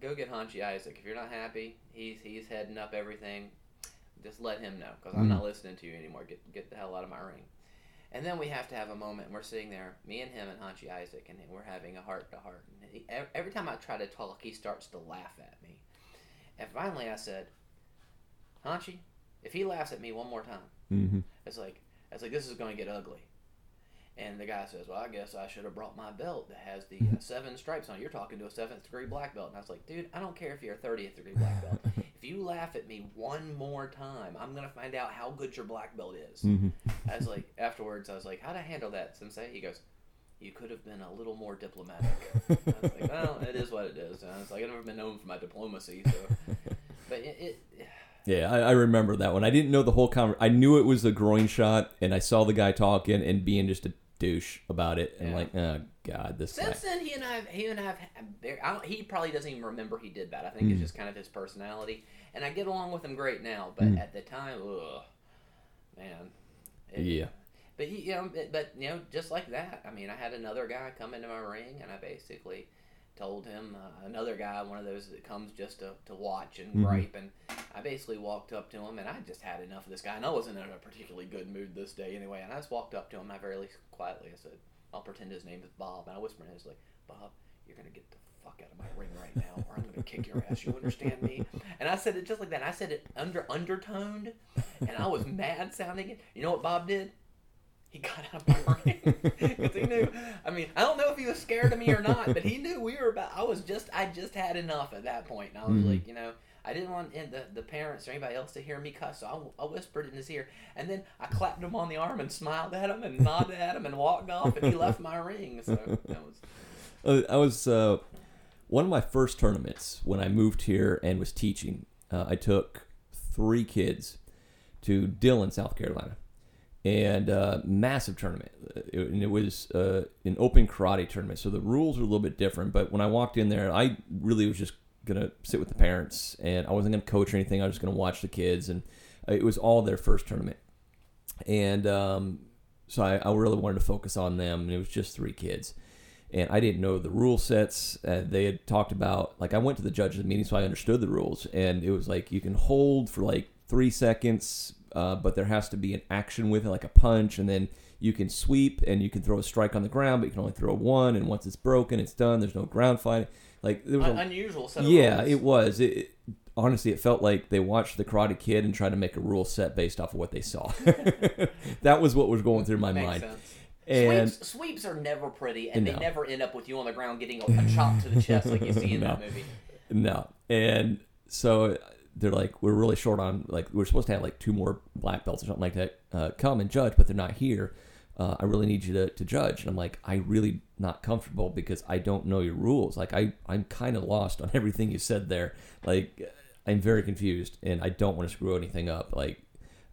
go get Hanshi Isaac. If you're not happy, he's he's heading up everything. Just let him know because I'm not listening to you anymore. Get get the hell out of my ring. And then we have to have a moment. And we're sitting there, me and him and Hanshi Isaac, and we're having a heart to heart. And every time I try to talk, he starts to laugh at me. And finally, I said, Hanshi, if he laughs at me one more time, Mm-hmm. it's like it's like this is going to get ugly. And the guy says, "Well, I guess I should have brought my belt that has the uh, seven stripes on. it. You're talking to a seventh degree black belt." And I was like, "Dude, I don't care if you're a thirtieth degree black belt. [laughs] if you laugh at me one more time, I'm gonna find out how good your black belt is. hmm I was like, afterwards, I was like, how'd I handle that, Sensei? He goes, you could have been a little more diplomatic. I was like, well, it is what it is. And I was like, I've never been known for my diplomacy, so. [laughs] But it, it Yeah, I, I remember that one. I didn't know the whole conver I knew it was a groin shot, and I saw the guy talking and being just a douche about it, and Yeah. like, oh god, this guy. since then, he and I, he and I, have, there- I don't, he probably doesn't even remember he did that. I think Mm. it's just kind of his personality, and I get along with him great now. But Mm. at the time, ugh, man. It- Yeah. But you you know, but you know, just like that. I mean, I had another guy come into my ring, and I basically told him uh, another guy, one of those that comes just to, to watch and Mhm. gripe, and I basically walked up to him, and I just had enough of this guy, and I wasn't in a particularly good mood this day anyway, and I just walked up to him, I very quietly I said, "I'll pretend his name is Bob," and I whispered in his like, "Bob, you're gonna get the fuck out of my ring right now, or I'm gonna kick your ass. You understand me?" And I said it just like that. And I said it under undertoned, and I was mad sounding it. You know what Bob did? He got out of my ring [laughs] because he knew. I mean, I don't know if he was scared of me or not, but he knew we were about. I was just, I just had enough at that point, and I was Mhm. like, you know, I didn't want the the parents or anybody else to hear me cuss, so I, I whispered in his ear, and then I clapped him on the arm and smiled at him and nodded at him and walked off, and he left my ring. So that was. [laughs] Uh, I was uh, one of my first tournaments when I moved here and was teaching. Uh, I took three kids to Dillon, South Carolina, and uh, massive tournament. Uh, and it was uh, an open karate tournament, so the rules were a little bit different. But when I walked in there, I really was just gonna sit with the parents, and I wasn't gonna coach or anything. I was just gonna watch the kids, and it was all their first tournament, and um, so I, I really wanted to focus on them. And it was just three kids and I didn't know the rule sets. Uh, they had talked about like I went to the judges meeting, so I understood the rules, and it was like you can hold for like three seconds, uh, but there has to be an action with it, like a punch, and then you can sweep and you can throw a strike on the ground, but you can only throw one, and once it's broken, it's done. There's no ground fighting. Like there was Un- a, unusual set of yeah, rules. it was. It, it- honestly, it felt like they watched the Karate Kid and tried to make a rule set based off of what they saw. [laughs] that was what was going through my Makes mind. sense. And sweeps, sweeps are never pretty, and No. they never end up with you on the ground getting a, a [laughs] chop to the chest like you see in that No. movie. No. And so they're like, we're really short on, like, we're supposed to have like two more black belts or something like that uh, come and judge, but they're not here. Uh, I really need you to, to judge. And I'm like, I really not comfortable because I don't know your rules. Like, I, I'm kind of lost on [laughs] everything you said there. Like, I'm very confused and I don't want to screw anything up. Like,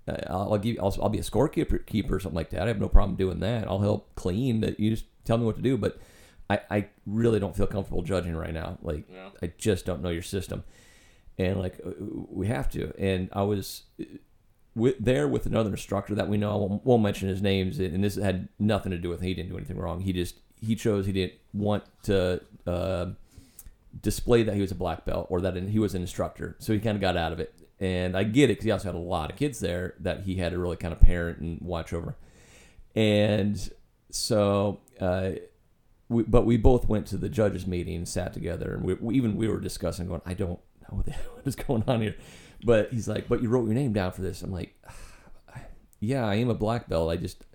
uh, I'll, I'll give, I'll, I'll be a scorekeeper keeper or something like that. I have no problem doing that. I'll help clean. That you just tell me what to do. But I, I really don't feel comfortable judging right now. Like, Yeah. I just don't know your system. And like uh, we have to. And I was uh, with, there with another instructor that we know. I won't, won't mention his names. And this had nothing to do with. him. He didn't do anything wrong. He just he chose he didn't want to uh, display that he was a black belt or that he was an instructor. So he kind of got out of it. And I get it because he also had a lot of kids there that he had to really kind of parent and watch over. And so, uh, we, but we both went to the judges meeting sat together and we, we even we were discussing going i don't [laughs] what, the, what is going on here? But he's like but you wrote your name down for this. I'm like [sighs] yeah i am a black belt. I just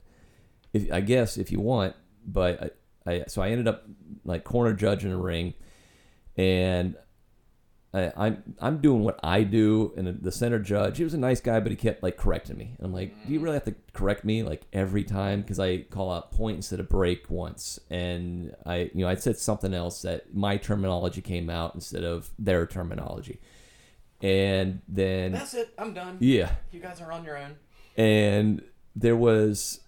if, i guess if you want but I, I so i ended up like corner judge in a ring. And I, I'm I'm doing what I do, and the center judge, he was a nice guy, but he kept like correcting me. And I'm like, do you really have to correct me like every time? Because I call out point instead of break once, and I you know I said something else that my terminology came out instead of their terminology, and then That's it. I'm done. yeah, You guys are on your own. and there was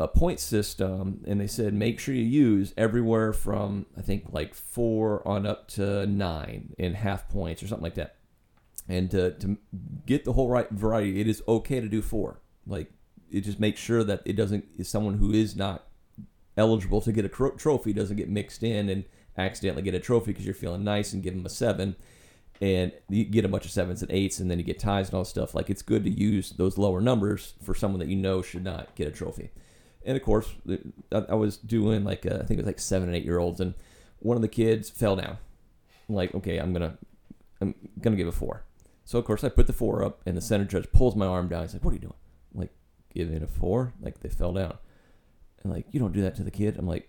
a, point system and they said make sure you use everywhere from i think like four on up to nine in half points or something like that and to, to get the whole right variety it is okay to do four like it just makes sure that it doesn't is someone who is not eligible to get a tro- trophy doesn't get mixed in and accidentally get a trophy because you're feeling nice and give them a seven and you get a bunch of sevens and eights, and then you get ties and all stuff. Like it's good to use those lower numbers for someone that you know should not get a trophy. And of course, I was doing like uh, I think it was like seven and eight year olds, and one of the kids fell down. I'm like, okay, I'm gonna I'm gonna give a four. So of course I put the four up, and the center judge pulls my arm down. He's like, "What are you doing?" I'm like, "Giving a four. Like they fell down. And like, you don't do that to the kid. I'm like,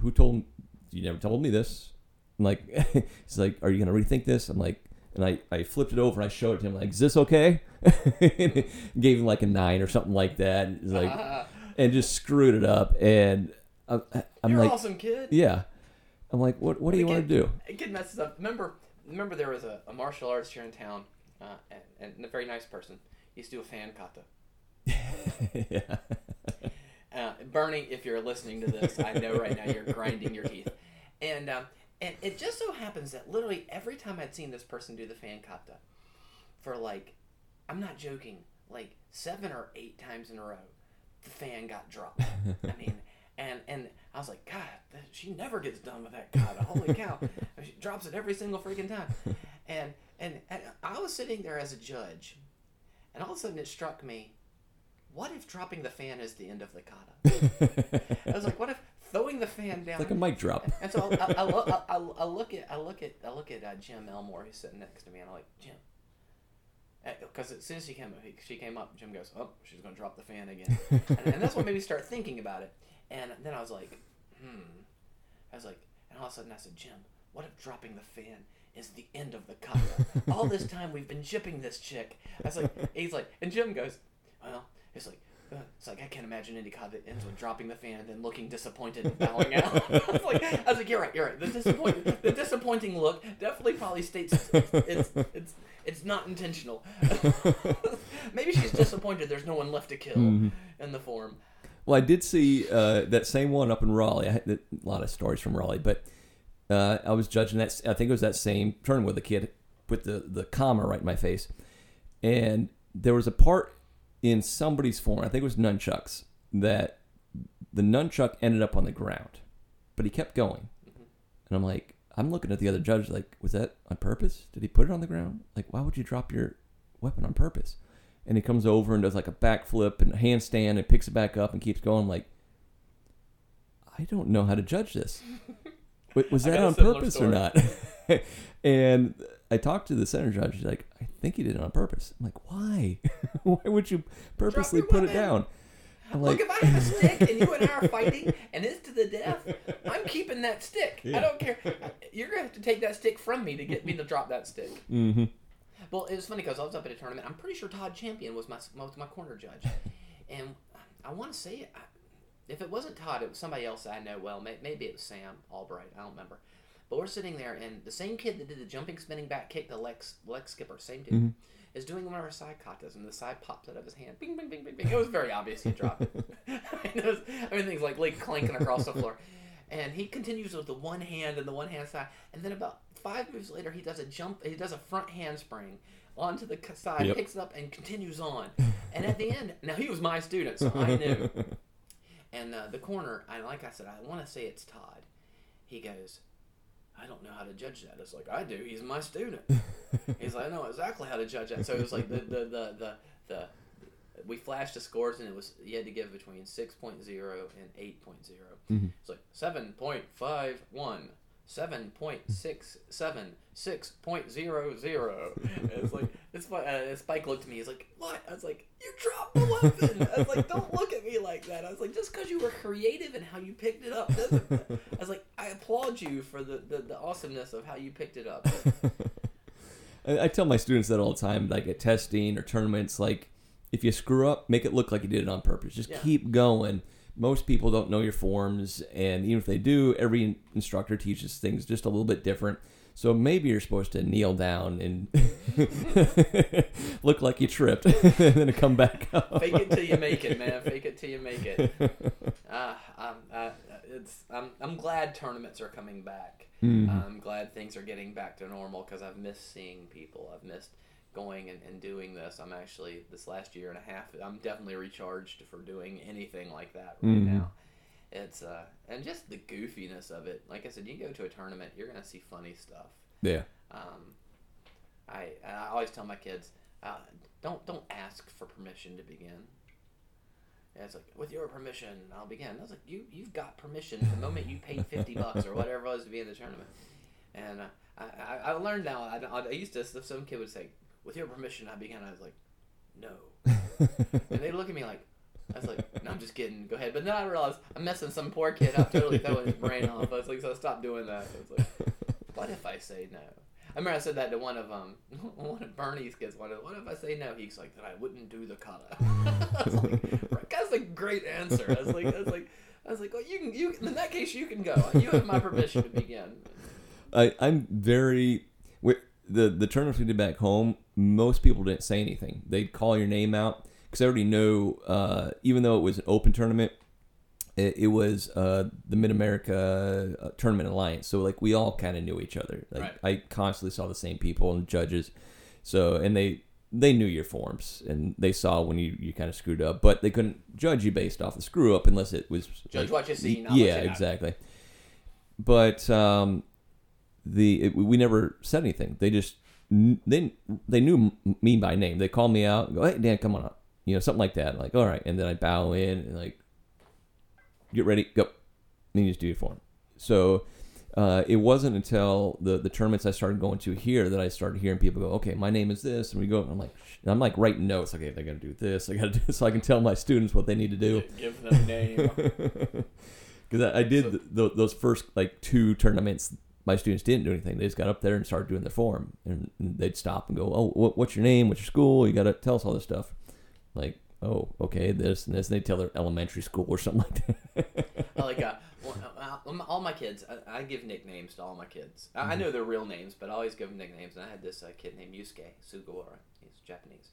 who told? You never told me this. I'm like, [laughs] he's like, are you gonna rethink this? I'm like, and I, I flipped it over and I showed it to him like, "Is this okay?" [laughs] Gave him like a nine or something like that. It's like, and just screwed it up. And I, I'm you're like, awesome, kid. "Yeah." I'm like, "What? What do you want to do?" A kid messes up. Remember, remember there was a, a martial artist here in town, uh, and, and a very nice person. He used to do a fan kata. yeah. [laughs] Uh, Bernie, if you're listening to this, I know right now you're grinding your teeth. And um, and it just so happens that literally every time I'd seen this person do the fan kata, for like, I'm not joking, like seven or eight times in a row, the fan got dropped. [laughs] I mean, and and I was like, God, she never gets done with that kata. Holy cow, [laughs] she drops it every single freaking time. And and, and I was sitting there as a judge, and all of a sudden it struck me what if dropping the fan is the end of the kata? [laughs] I was like, what if throwing the fan down? like a mic drop. and so I, I, I, I look at I look at I look at uh, Jim Elmore who's sitting next to me, and I'm like, Jim, because as soon as she came up, she came up, Jim goes, oh, she's gonna drop the fan again, and, and that's what made me start thinking about it. And then I was like, hmm. I was like, and all of a sudden I said, Jim, what if dropping the fan is the end of the kata? all this time we've been shipping this chick. I was like, he's like, and Jim goes, well, it's like. It's like I can't imagine any kata that ends with dropping the fan and then looking disappointed and bowing out. [laughs] I was like, I was like, you're right, you're right. The disappointing, the disappointing look definitely probably states it's it's it's, it's not intentional. [laughs] Maybe she's disappointed. There's no one left to kill Mm-hmm. in the form. Well, I did see uh, that same one up in Raleigh. I had a lot of stories from Raleigh, but uh, I was judging that. I think it was that same tournament with the kid put the the kama right in my face, and there was a part in somebody's form. I think it was nunchucks that the nunchuck ended up on the ground, but he kept going, and I'm like, I'm looking at the other judge like, was that on purpose? Did he put it on the ground? Like, why would you drop your weapon on purpose? and he comes over and does like a backflip and a handstand and picks it back up and keeps going. Like, I don't know how to judge this. [laughs] Was that on purpose or not? [laughs] and I talked to the center judge. She's like, I think he did it on purpose. I'm like, why? [laughs] why would you purposely put it down? I'm like, Look, if I have a [laughs] stick and you and I are fighting and it's to the death, I'm keeping that stick. I don't care. You're gonna have to take that stick from me to get me to drop that stick. mm-hmm. Well, it was funny because I was up at a tournament. I'm pretty sure Todd Champion was my was my corner judge, and I want to say. I, if it wasn't Todd, it was somebody else I know well. Maybe it was Sam Albright. I don't remember. But we're sitting there, and the same kid that did the jumping spinning back kick to Lex Lex Skipper, same dude, Mhm. is doing one of our sai katas, and the sai pops out of his hand. Bing, bing, bing, bing, bing. It was very obvious he dropped it. [laughs] [laughs] it was, everything's like like clanking across the floor. And he continues with the one hand and the one hand sai, and then about five moves later, he does a jump. He does a front handspring onto the sai, Yep. picks it up, and continues on. And at the end, [laughs] now he was my student, so I knew. And uh, the corner, I like I said, I want to say it's Todd. He goes, I don't know how to judge that. It's like I do. He's my student. [laughs] He's like, I know exactly how to judge that. So it was like the the the the, the we flashed the scores and it was you had to give between 6.0 and 8.0. Mhm. It's like 7.51, 7.67, 6.00. [laughs] It's like it's fu- uh, Spike looked at me. He's like, "What?" I was like, "You dropped the weapon." I was like, "Don't look at me like that." I was like, "Just because you were creative in how you picked it up doesn't." I was like, "I applaud you for the, the, the awesomeness of how you picked it up." [laughs] I, I tell my students that all the time, like at testing or tournaments, like if you screw up, make it look like you did it on purpose. Just Yeah. keep going. Most people don't know your forms, and even if they do, every instructor teaches things just a little bit different. So maybe you're supposed to kneel down and [laughs] look like you tripped, [laughs] and then come back up. Fake it till you make it, man. Fake it till you make it. [laughs] Uh, um, uh, it's I'm, I'm glad tournaments are coming back. Mhm. I'm glad things are getting back to normal because I've missed seeing people. I've missed going and, and doing this. I'm actually this last year and a half. I'm definitely recharged for doing anything like that right Mhm. now. It's uh and just the goofiness of it. Like I said, you go to a tournament, you're gonna see funny stuff. yeah. Um, I I always tell my kids, uh, don't don't ask for permission to begin. And it's like, with your permission, I'll begin. I was like, you you've got permission the moment you paid fifty [laughs] bucks or whatever it was to be in the tournament. And uh, I, I I learned now. I, I used to if some kid would say, with your permission, I begin. I was like, no. [laughs] And they look at me like, I was like, no, I'm just kidding. Go ahead. But then I realized I'm messing some poor kid up, totally throwing his brain off. I was like, so stop doing that. I was like, [laughs] what if I say no? I remember I said that to one of um [laughs] one of Bernie's kids. One of what if I say no? He's like, then I wouldn't do the kata. [laughs] I was like, that's a great answer. I was like, I was like, I was like, well, you can you in that case you can go. You have my permission to begin. I, I'm very the the tournaments we did back home. Most people didn't say anything. They'd call your name out because I already know. Uh, even though it was an open tournament, it, it was uh, the Mid America uh, Tournament Alliance. So like we all kind of knew each other. Like Right. I constantly saw the same people and judges. So and they they knew your forms and they saw when you, you kind of screwed up, but they couldn't judge you based off the screw up unless it was Judge like, what you see, yeah, you know. exactly. But um, the it, we never said anything. They just they they knew me by name. They called me out. and Go, hey Dan, come on up. You know, something like that. Like, all right, and then I bow in and like, get ready, go. Then you just do your form. So uh, it wasn't until the the tournaments I started going to here that I started hearing people go, okay, my name is this, and we go. And I'm like, and I'm like writing notes. Okay, they got to do this. I got to do this, [laughs] so I can tell my students what they need to do Give them a name. [laughs] because I, I did So- th th those first like two tournaments. My students didn't do anything. They just got up there and started doing their form, and, and they'd stop and go, "Oh, what, what's your name? What's your school? You got to tell us all this stuff." Like, "Oh, okay, this and this." And they tell their elementary school or something like that. Like [laughs] uh, uh, uh, all my kids. I, I give nicknames to all my kids. I, I know their real names, but I always give them nicknames. And I had this uh, kid named Yusuke Sugawara. He's Japanese,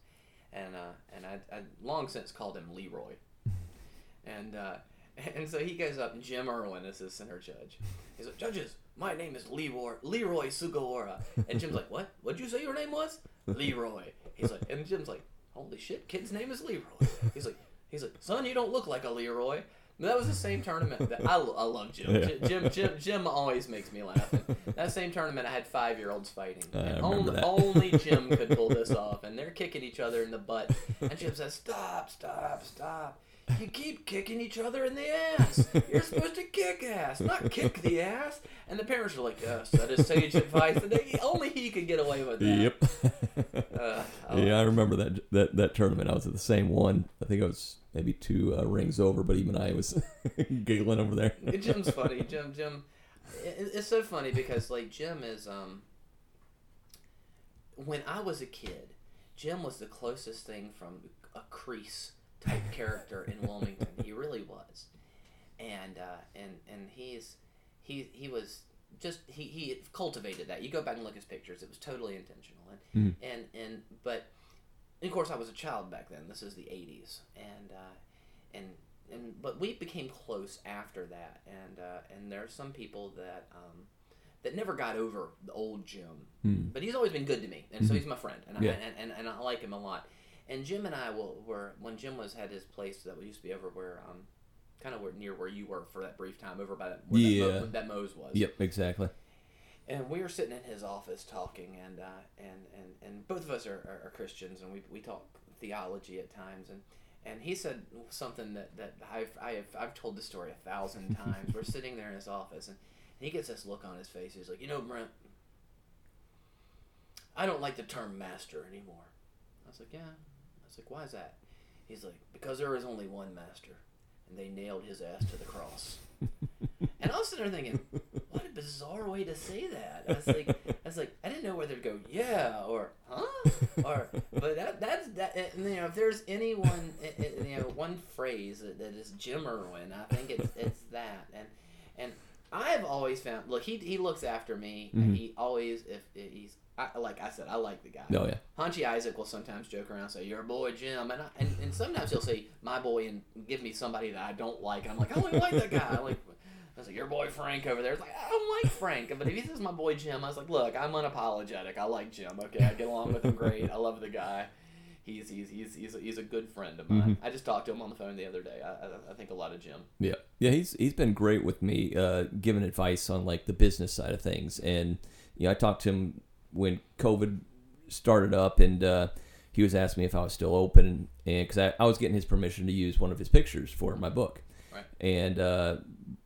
and uh, and I I long since called him Leroy, [laughs] and uh, [laughs] and so he goes up. and Jim Irwin is his center judge. He's like, judges, my name is Leroy Leroy Sugawara, and Jim's like, what? What'd you say your name was? Leroy. He's like, and Jim's like, holy shit, kid's name is Leroy. He's like, he's like, son, you don't look like a Leroy. And that was the same tournament that I, I love Jim. Yeah. Jim. Jim Jim always makes me laugh. And that same tournament, I had five year olds fighting, and only, only [laughs] Jim could pull this off. And they're kicking each other in the butt. And Jim says, "Stop, stop, stop! You keep kicking each other in the ass. You're supposed to kick ass, not kick the ass." And the parents are like, "Yes, that is sage advice." And they, only he could get away with that. yep. Uh, I yeah, I remember that that that tournament. I was at the same one. I think I was maybe two uh, rings over, but even I was [laughs] giggling over there. Jim's funny. Jim, Jim, it, it's so funny because like Jim is um. When I was a kid, Jim was the closest thing from a Kreese type character in Wilmington. He really was, and uh, and and he's he he was just he he cultivated that. You go back and look at his pictures; it was totally intentional. And Mhm. and and but and of course I was a child back then. This is the '80s, and uh, and and but we became close after that. And uh, and there are some people that um, that never got over the old Jim, Hmm. but he's always been good to me, and so Mhm. he's my friend, and, Yeah. I, and, and and I like him a lot. And Jim and I will were when Jim was had his place that used to be over where um kind of where, near where you were for that brief time over by that where Yeah. that, Mo, that Moe's was. Yep, exactly. And we were sitting in his office talking, and uh, and, and and both of us are, are, are Christians, and we, we talk theology at times, and. And he said something that, that I've, I have, I've told this story a thousand [laughs] times. We're sitting there in his office, and, and he gets this look on his face. He's like, You know, Brent, I don't like the term master anymore. I was like, Yeah. Was like, Why is that? He's like, Because there is only one master, and they nailed his ass to the cross. and I was sitting there thinking, What a bizarre way to say that. I was like, I was like, I didn't know whether to go, Yeah, or Huh? Or, but that that's that. And, you know, if there's anyone, eh, eh, you know, one phrase that, that is Jim Irwin, I think it's it's that. And and I've always found, look, he he looks after me. Mhm. He always, if he's, I, like I said, I like the guy. Oh yeah. Hanshi Isaac will sometimes joke around and say, "Your boy Jim," and, I, and and sometimes he'll say, "My boy," and give me somebody that I don't like. And I'm like, I don't like that guy. I'm like, I was like, "Your boy Frank over there." It's like I don't like Frank, but if he says my boy Jim, I was like, "Look, I'm unapologetic. I like Jim. Okay, I get along with him great. I love the guy. He's he's he's he's a, he's a good friend of mine. I just talked to him on the phone the other day. I, I, I think a lot of Jim. Yeah, yeah, he's he's been great with me, uh, giving advice on like the business side of things, and you know, I talked to him when COVID started up, and uh, he was asking me if I was still open, and because I, I was getting his permission to use one of his pictures for my book, Right. and uh,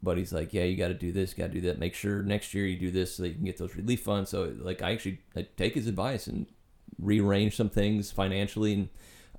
but he's like, yeah, you got to do this, got to do that. Make sure next year you do this so that you can get those relief funds. So like, I actually I take his advice and rearrange some things financially, and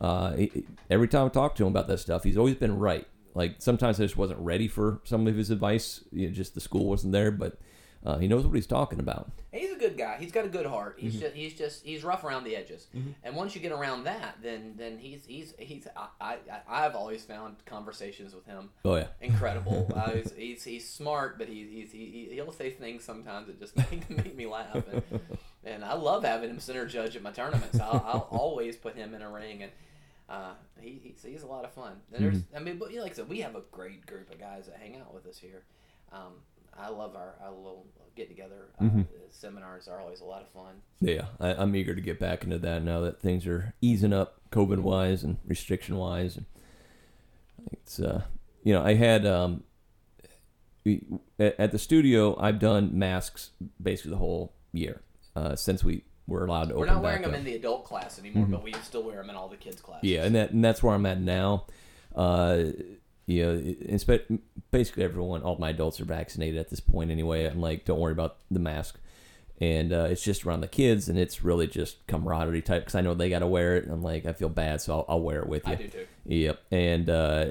uh, he- every time I talk to him about that stuff, he's always been right. Like sometimes I just wasn't ready for some of his advice. You know, just the school wasn't there, but Uh, he knows what he's talking about. He's a good guy. He's got a good heart. He's just he's just he's rough around the edges. And once you get around that, then then he's he's he's I, I I've always found conversations with him Oh yeah, [laughs] incredible. uh, he's, he's he's smart, but he's, he's he he'll say things sometimes that just [laughs] make, make me laugh. And, and I love having him center judge at my tournaments. I'll, I'll [laughs] always put him in a ring, and uh, he, he's, he's a lot of fun. And there's I mean, but like I said, we have a great group of guys that hang out with us here. Um, I love our, our little get together. Uh, Seminars are always a lot of fun. yeah. I, I'm eager to get back into that now that things are easing up, COVID wise and restriction wise. And it's uh, you know, I had um, we, at, the studio, I've done masks basically the whole year uh, since we were allowed to We're open not wearing them up. in the adult class anymore, but we still wear them in all the kids' classes. Yeah, and that and that's where I'm at now. Uh, you know, basically everyone, all my adults are vaccinated at this point anyway. I'm like, don't worry about the mask, and uh, it's just around the kids, and it's really just camaraderie type because I know they got to wear it. And I'm like, I feel bad, so I'll, I'll wear it with you. I do too. Yep, and uh,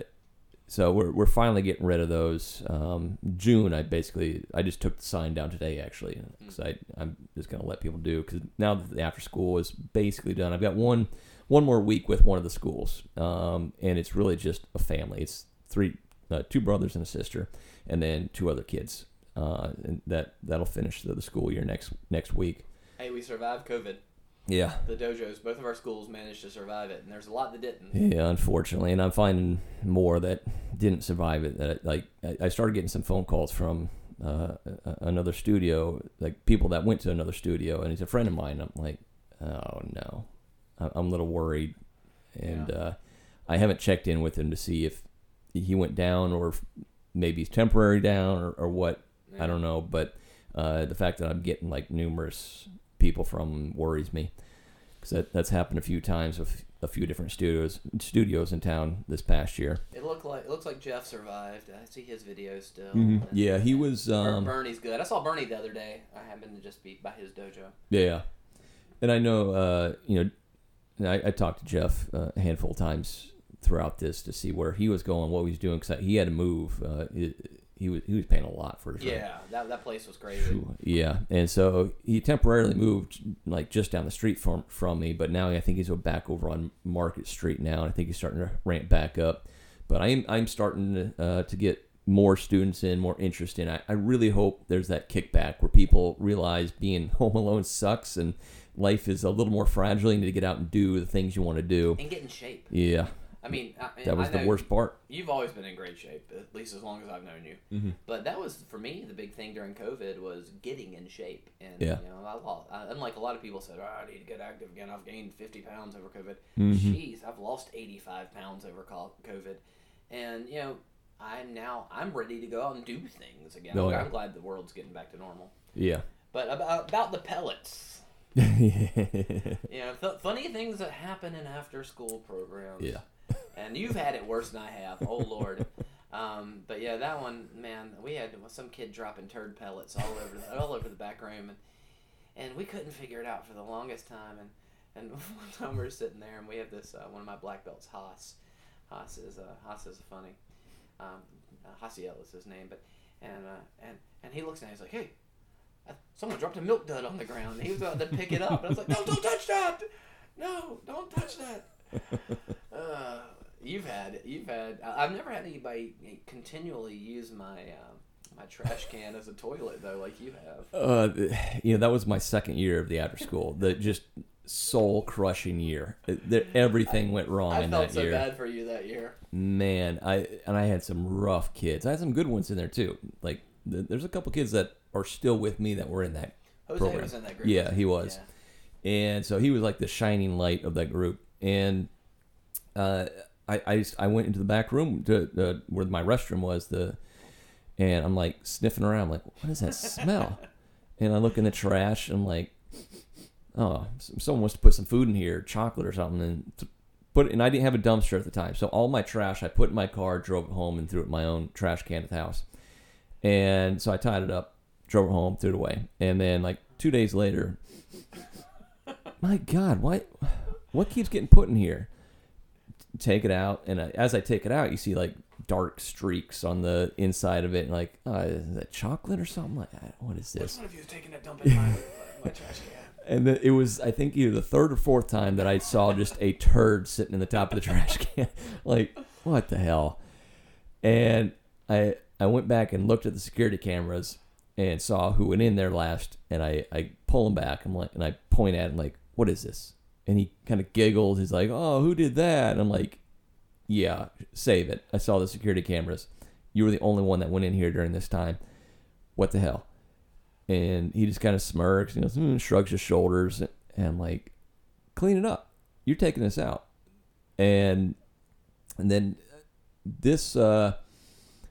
so we're we're finally getting rid of those. Um, June, I basically I just took the sign down today actually because I I'm just gonna let people do because now that the after school is basically done, I've got one one more week with one of the schools, um, and it's really just a family. It's three uh, two brothers and a sister, and then two other kids. Uh, and that that'll finish the, the school year next next week. Hey, we survived COVID. Yeah, The dojos, both of our schools managed to survive it, and there's a lot that didn't. Yeah, unfortunately, and I'm finding more that didn't survive it. That like I started getting some phone calls from uh, another studio, like people that went to another studio, and he's a friend of mine. I'm like, oh no, I'm a little worried, and Yeah. uh, I haven't checked in with him to see if he went down or maybe he's temporary down or, or what. I don't know, but uh, the fact that I'm getting like numerous people from worries me because that, that's happened a few times with a few different studios studios in town this past year. It looked like it looks like Jeff survived. I see his videos still. Mhm. Yeah, he was. Um, Bernie's good. I saw Bernie the other day. I happened to just be by his dojo. yeah, and I know. Uh, you know, I, I talked to Jeff uh, a handful of times throughout this to see where he was going, what he was doing, because he had to move. Uh, he, he was he was paying a lot for his rent. Yeah, that, that place was crazy. Phew, Yeah, and so he temporarily moved like just down the street from from me, but now I think he's back over on Market Street now, and I think he's starting to ramp back up. But I'm I'm starting to, uh, to get more students in, more interest in. I, I really hope there's that kickback where people realize being [laughs] home alone sucks and life is a little more fragile. You need to get out and do the things you want to do. And get in shape. Yeah, I mean, I, that was the worst part. You've always been in great shape, at least as long as I've known you. Mm-hmm. But that was for me the big thing during COVID was getting in shape. And Yeah. you know, I lost. I, unlike a lot of people said, oh, I need to get active again. I've gained fifty pounds over COVID. Mhm. Jeez, I've lost eighty five pounds over COVID. And you know, I'm now I'm ready to go out and do things again. Oh, I'm, yeah. I'm glad the world's getting back to normal. Yeah. But about about the pellets. yeah. [laughs] You know, th- funny things that happen in after school programs. Yeah. And you've had it worse than I have. Oh Lord. Um, but yeah, that one, man, we had some kid dropping turd pellets all over the, all over the back room, and and we couldn't figure it out for the longest time. And and [laughs] one time we were sitting there, and we have this uh, one of my black belts, Haas. Haas is uh, Haas is a funny. Um, uh, is his name, but and uh, and and he looks down, he's like, hey. uh, Someone dropped a milk dud on the ground. He was about to pick it up. And I was like, "No, don't touch that! No, don't touch that!" [laughs] Uh, you've had you've had. I- I've never had anybody continually use my uh, my trash can as a toilet though, like you have. Uh, you know, that was my second year of the after school. The just soul crushing year. It- that everything went wrong I in felt that so year. bad for you that year. Man, I and I had some rough kids. I had some good ones in there too. Like th- there's a couple kids that are still with me that were in that Jose program. was in that group. Yeah, he was. and so he was like the shining light of that group. And uh, I, I I went into the back room to uh, where my restroom was the, and I'm like sniffing around, like what is that smell? and I look in the trash, and I'm like, oh, someone wants to put some food in here, chocolate or something, and put it. And I didn't have a dumpster at the time, so all my trash I put in my car, drove it home, and threw it in my own trash can at the house. And so I tied it up, drove it home, threw it away, and then like two days later, [laughs] my God, what what keeps getting put in here? Take it out, and I, as I take it out, you see like dark streaks on the inside of it, and like, uh, is that chocolate or something? Like, what is Which this? one of you is taking a dump in my, my trash can? And then it was, I think, either the third or fourth time that I saw just a turd sitting in the top of the trash can. [laughs] like, what the hell? And I I went back and looked at the security cameras and saw who went in there last. And I, I pull him back. I'm like, and I point at him like, what is this? And he kind of giggles. He's like, oh, who did that? And I'm like, yeah, save it. I saw the security cameras. You were the only one that went in here during this time. What the hell? And he just kind of smirks and mm, shrugs his shoulders. And like, clean it up. You're taking this out. And and then this uh,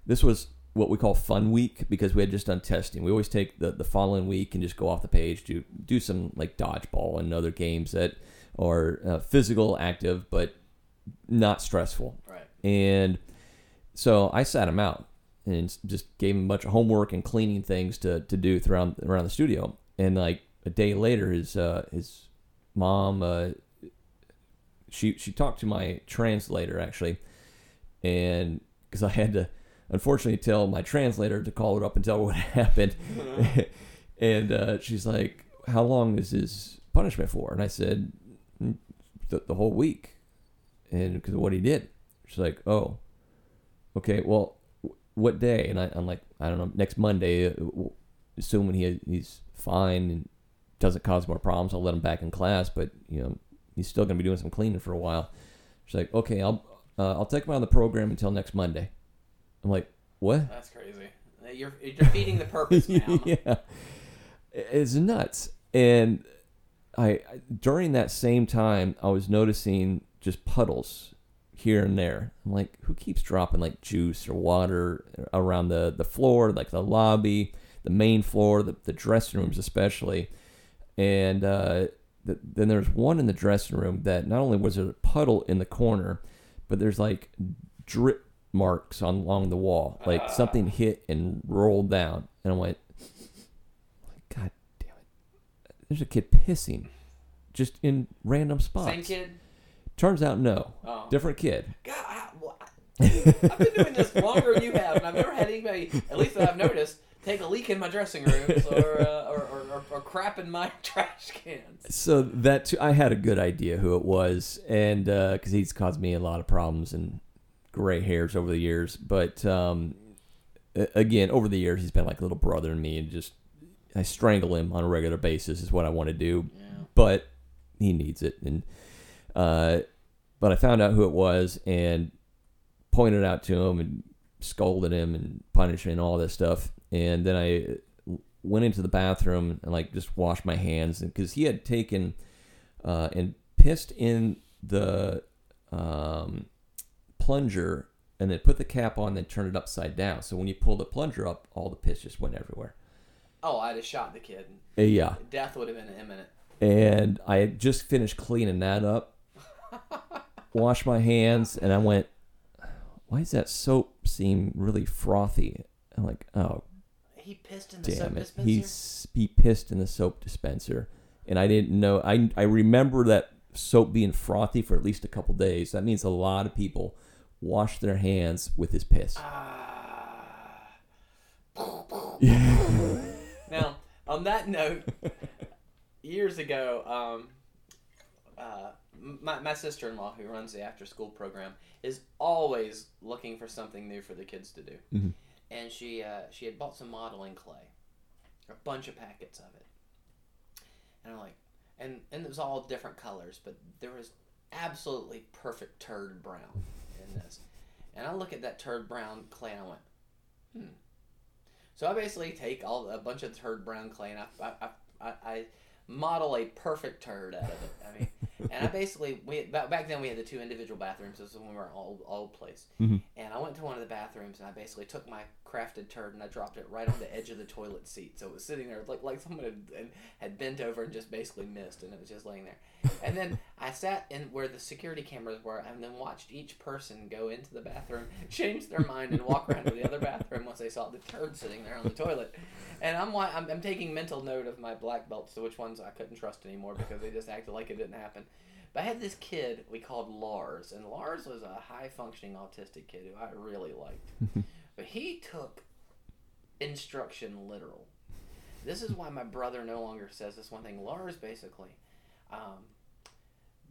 this was what we call fun week because we had just done testing. We always take the, the following week and just go off the page to do some like dodgeball and other games that are uh, physical, active, but not stressful. Right. And so I sat him out and just gave him a bunch of homework and cleaning things to, to do throughout around the studio. And like a day later, his uh, his mom uh, she she talked to my translator actually, and because I had to unfortunately tell my translator to call her up and tell her what [laughs] happened, [laughs] and uh, she's like, "How long is his punishment for?" And I said, "Mm, "The, the whole week," and because of what he did. She's like, "Oh, okay. Well, w- what day?" And I, I'm like, "I don't know. Next Monday, uh, assuming he he's fine and doesn't cause more problems, I'll let him back in class. But you know, he's still gonna be doing some cleaning for a while." She's like, "Okay, I'll uh, I'll take him out of the program until next Monday." I'm like, "What?" That's crazy. You're, you're defeating the purpose, [laughs] ma'am. yeah, it's nuts. And I during that same time, I was noticing just puddles here and there. I'm like, who keeps dropping like juice or water around the the floor, like the lobby, the main floor, the, the dressing rooms especially. And uh, th- then there's one in the dressing room that not only was there a puddle in the corner, but there's like drip marks on along the wall, like something hit and rolled down. And I went, God! There's a kid pissing, just in random spots. Same kid. Turns out no, Oh. different kid. God, I, well, I, I've been doing this longer than you have, and I've never had anybody, at least that I've noticed, take a leak in my dressing rooms or uh, or, or, or, or crap in my [laughs] trash cans. So that too, I had a good idea who it was, and because he's caused me a lot of problems and gray hairs over the years. But um, again, over the years, he's been like a little brother to me, and just I strangle him on a regular basis is what I want to do. Yeah. But he needs it, and uh, but I found out who it was and pointed out to him and scolded him and punished him and all this stuff. And then I went into the bathroom and like just washed my hands because he had taken uh, and pissed in the um, plunger and then put the cap on, then turned it upside down. So when you pull the plunger up, all the piss just went everywhere. Oh, I'd have shot the kid. Uh, yeah, Death would have been imminent. and I had just finished cleaning that up, [laughs] washed my hands, and I went, "Why does that soap seem really frothy?" I'm like, "Oh, He pissed in the soap it!" dispenser. He's he pissed in the soap dispenser, and I didn't know. I I remember that soap being frothy for at least a couple days. That means a lot of people wash their hands with his piss. Ah. [laughs] now, on that note, years ago, um, uh, my, my sister in law, who runs the after school program, is always looking for something new for the kids to do. Mhm. And she, uh, she had bought some modeling clay, a bunch of packets of it. And I'm like, and, and it was all different colors, but there was absolutely perfect turd brown in this. And I look at that turd brown clay and I went, hmm. So I basically take all a bunch of turd brown clay and I, I, I, I model a perfect turd out of it. I mean, [laughs] and I basically we back then we had the two individual bathrooms. This was when we were old old place. Mhm. And I went to one of the bathrooms and I basically took my crafted turd and I dropped it right on the edge of the toilet seat. So it was sitting there like like someone had- had bent over and just basically missed and it was just laying there. [laughs] And then I sat in where the security cameras were and then watched each person go into the bathroom, change their mind, and walk around to the other bathroom once they saw the turd sitting there on the toilet. And I'm I'm, I'm taking mental note of my black belts to which ones I couldn't trust anymore because they just acted like it didn't happen. But I had this kid we called Lars, and Lars was a high functioning autistic kid who I really liked. [laughs] but he took instruction literal. This is why my brother no longer says this one thing. Lars basically, um,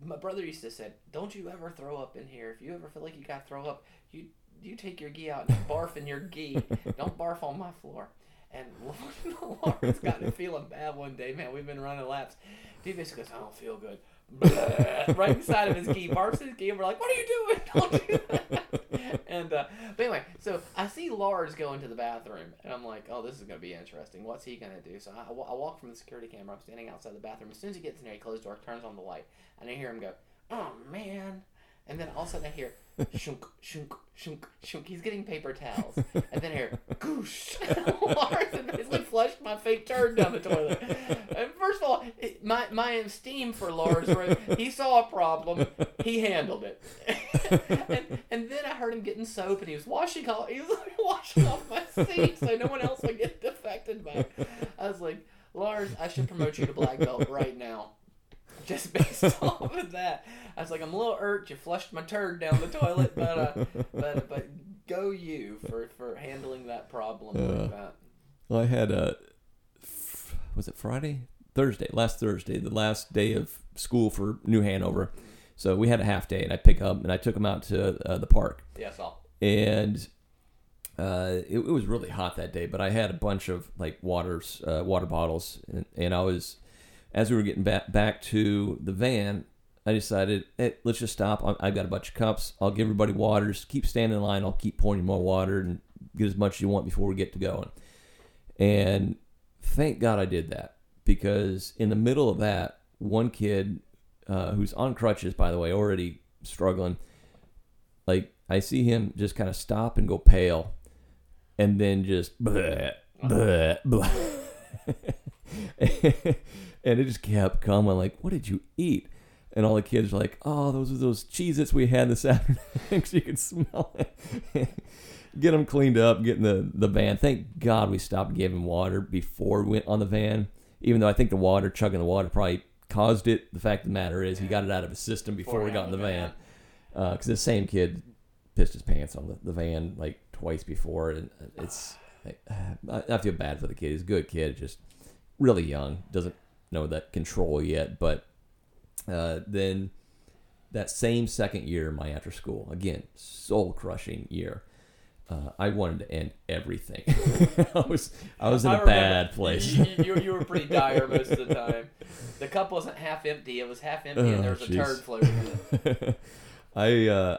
my brother used to say, "Don't you ever throw up in here. If you ever feel like you got to throw up, you you take your gi out and [laughs] barf in your gi. Don't barf on my floor." And [laughs] Lars got to feeling bad one day, man. We've been running laps. He basically goes, I don't feel good. [laughs] Right inside of his gi, barfs his gi, and we're like, what are you doing? Don't do that. And, uh, but anyway, so I see Lars go into the bathroom, and I'm like, oh, this is going to be interesting. What's he going to do? So I, I walk from the security camera. I'm standing outside the bathroom. As soon as he gets in there, he closes the door, turns on the light, and I hear him go, oh, man. And then all of a sudden I hear shunk, shunk, shunk, shunk. He's getting paper towels. And then hear goosh. Lars basically flushed my fake turd down the toilet. And first of all, my, my esteem for Lars, he saw a problem, he handled it. [laughs] and, and then I heard him getting soap and he was washing off, he was [laughs] washing off my seat so no one else would get affected by it. I was like, Lars, I should promote you to black belt right now [laughs] just based [laughs] off of that. I was like, I'm a little irked. You flushed my turd down the toilet, but uh, [laughs] but but go you for for handling that problem uh, like that. Well, I had a was it Friday, Thursday, last Thursday, the last day of school for New Hanover. So we had a half day, and I pick up and I took them out to uh, the park. Yeah, I saw. And uh, it, it, was really hot that day, but I had a bunch of like waters, uh, water bottles, and, and I was as we were getting back back to the van, I decided, hey, let's just stop. I've got a bunch of cups. I'll give everybody waters. Keep standing in line. I'll keep pouring more water and get as much as you want before we get to going. And thank God I did that because in the middle of that, one kid uh, who's on crutches, by the way, already struggling, like I see him just kind of stop and go pale, and then just bleh, bleh, bleh. [laughs] and it just kept coming. Like, what did you eat? And all the kids were like, "Oh, those are those Cheez-Its we had this [laughs] afternoon." [laughs] so you could smell it. [laughs] get them cleaned up, get in the, the van. Thank God we stopped giving water before we went on the van. Even though I think the water, chugging the water, probably caused it. The fact of the matter is, he got it out of his system before, before we got in the van. Because uh, the same kid pissed his pants on the, the van like twice before, and it's [sighs] I, I feel bad for the kid. He's a good kid, just really young, doesn't know that control yet. But uh, then that same second year, my after school, again, soul crushing year. Uh, I wanted to end everything. [laughs] I was I was in I a bad place. you, you, you, were pretty dire most of the time. The cup wasn't half empty; it was half empty, and there was geez. a turd floating in it. [laughs] I uh,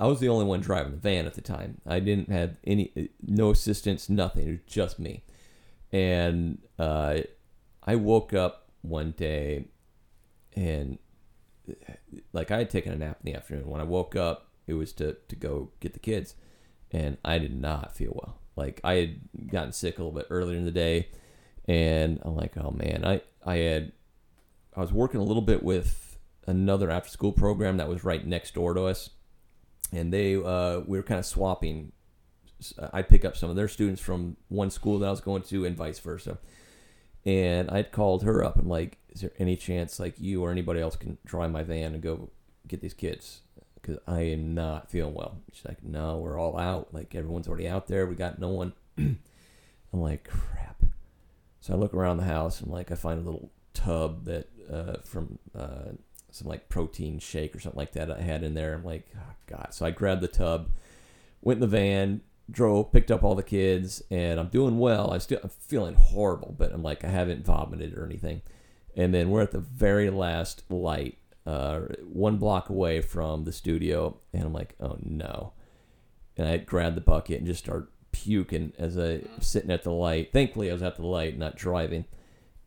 I was the only one driving the van at the time. I didn't have any no assistance, nothing. It was just me, and uh, I woke up one day and like I had taken a nap in the afternoon. When I woke up, it was to, to go get the kids, and I did not feel well. Like I had gotten sick a little bit earlier in the day, and I'm like, oh man, I I had I was working a little bit with another after school program that was right next door to us, and they uh, we were kind of swapping. I'd pick up some of their students from one school that I was going to, and vice versa and I'd called her up. I'm like, is there any chance like you or anybody else can drive my van and go get these kids? Because I am not feeling well. She's like, no, we're all out. Like everyone's already out there. We got no one. [clears throat] I'm like, crap. So I look around the house and like I find a little tub that uh, from uh, some like protein shake or something like that I had in there. I'm like, oh, God. So I grabbed the tub, went in the van, drove, picked up all the kids, and I'm doing well. I still I'm feeling horrible, but I'm like I haven't vomited or anything. And then we're at the very last light, uh, one block away from the studio, and I'm like, oh no. And I grab the bucket and just start puking as I sitting at the light. Thankfully, I was at the light, not driving.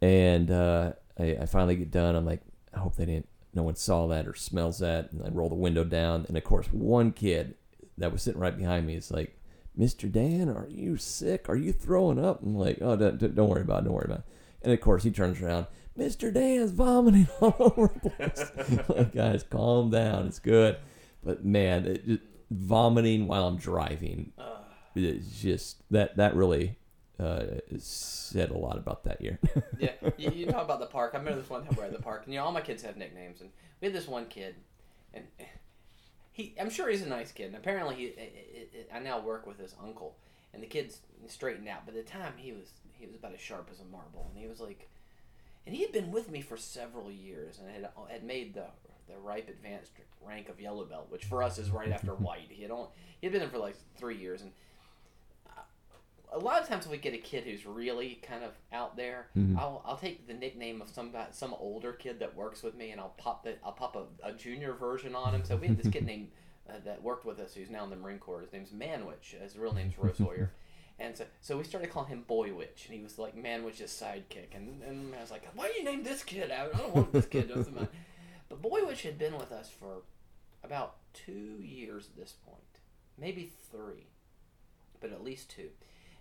And uh, I, I finally get done. I'm like, I hope they didn't, no one saw that or smells that. And I roll the window down, and of course, one kid that was sitting right behind me is like, Mr. Dan, are you sick? Are you throwing up? I'm like, oh, don't, don't worry about it. Don't worry about it. And of course, he turns around. Mr. Dan's vomiting [laughs] all over the place. [laughs] like, guys, calm down. It's good. But man, it just, vomiting while I'm driving, it's just that that really uh, said a lot about that year. [laughs] yeah, you, you talk about the park. I remember this one time we were at the park, and you know all my kids have nicknames, and we had this one kid, and he I'm sure he's a nice kid, and apparently he I, I, I now work with his uncle, and the kid's straightened out, but at the time he was he was about as sharp as a marble, and he was like, and he had been with me for several years, and had had made the the ripe advanced rank of yellow belt, which for us is right after [laughs] white. He had only, he had been there for like three years, and a lot of times if we get a kid who's really kind of out there, Mhm. I'll, I'll take the nickname of some guy- some older kid that works with me, and I'll pop the I'll pop a, a junior version on him. So we had this kid [laughs] named uh, that worked with us who's now in the Marine Corps. His name's Manwich. His real name's Rose Hoyer. [laughs] And so, so we started calling him Boy Witch, and he was like Manwich's sidekick. And, and I was like, why do you name this kid out? I don't want this kid. Doesn't matter. [laughs] But Boy Witch had been with us for about two years at this point, maybe three, but at least two.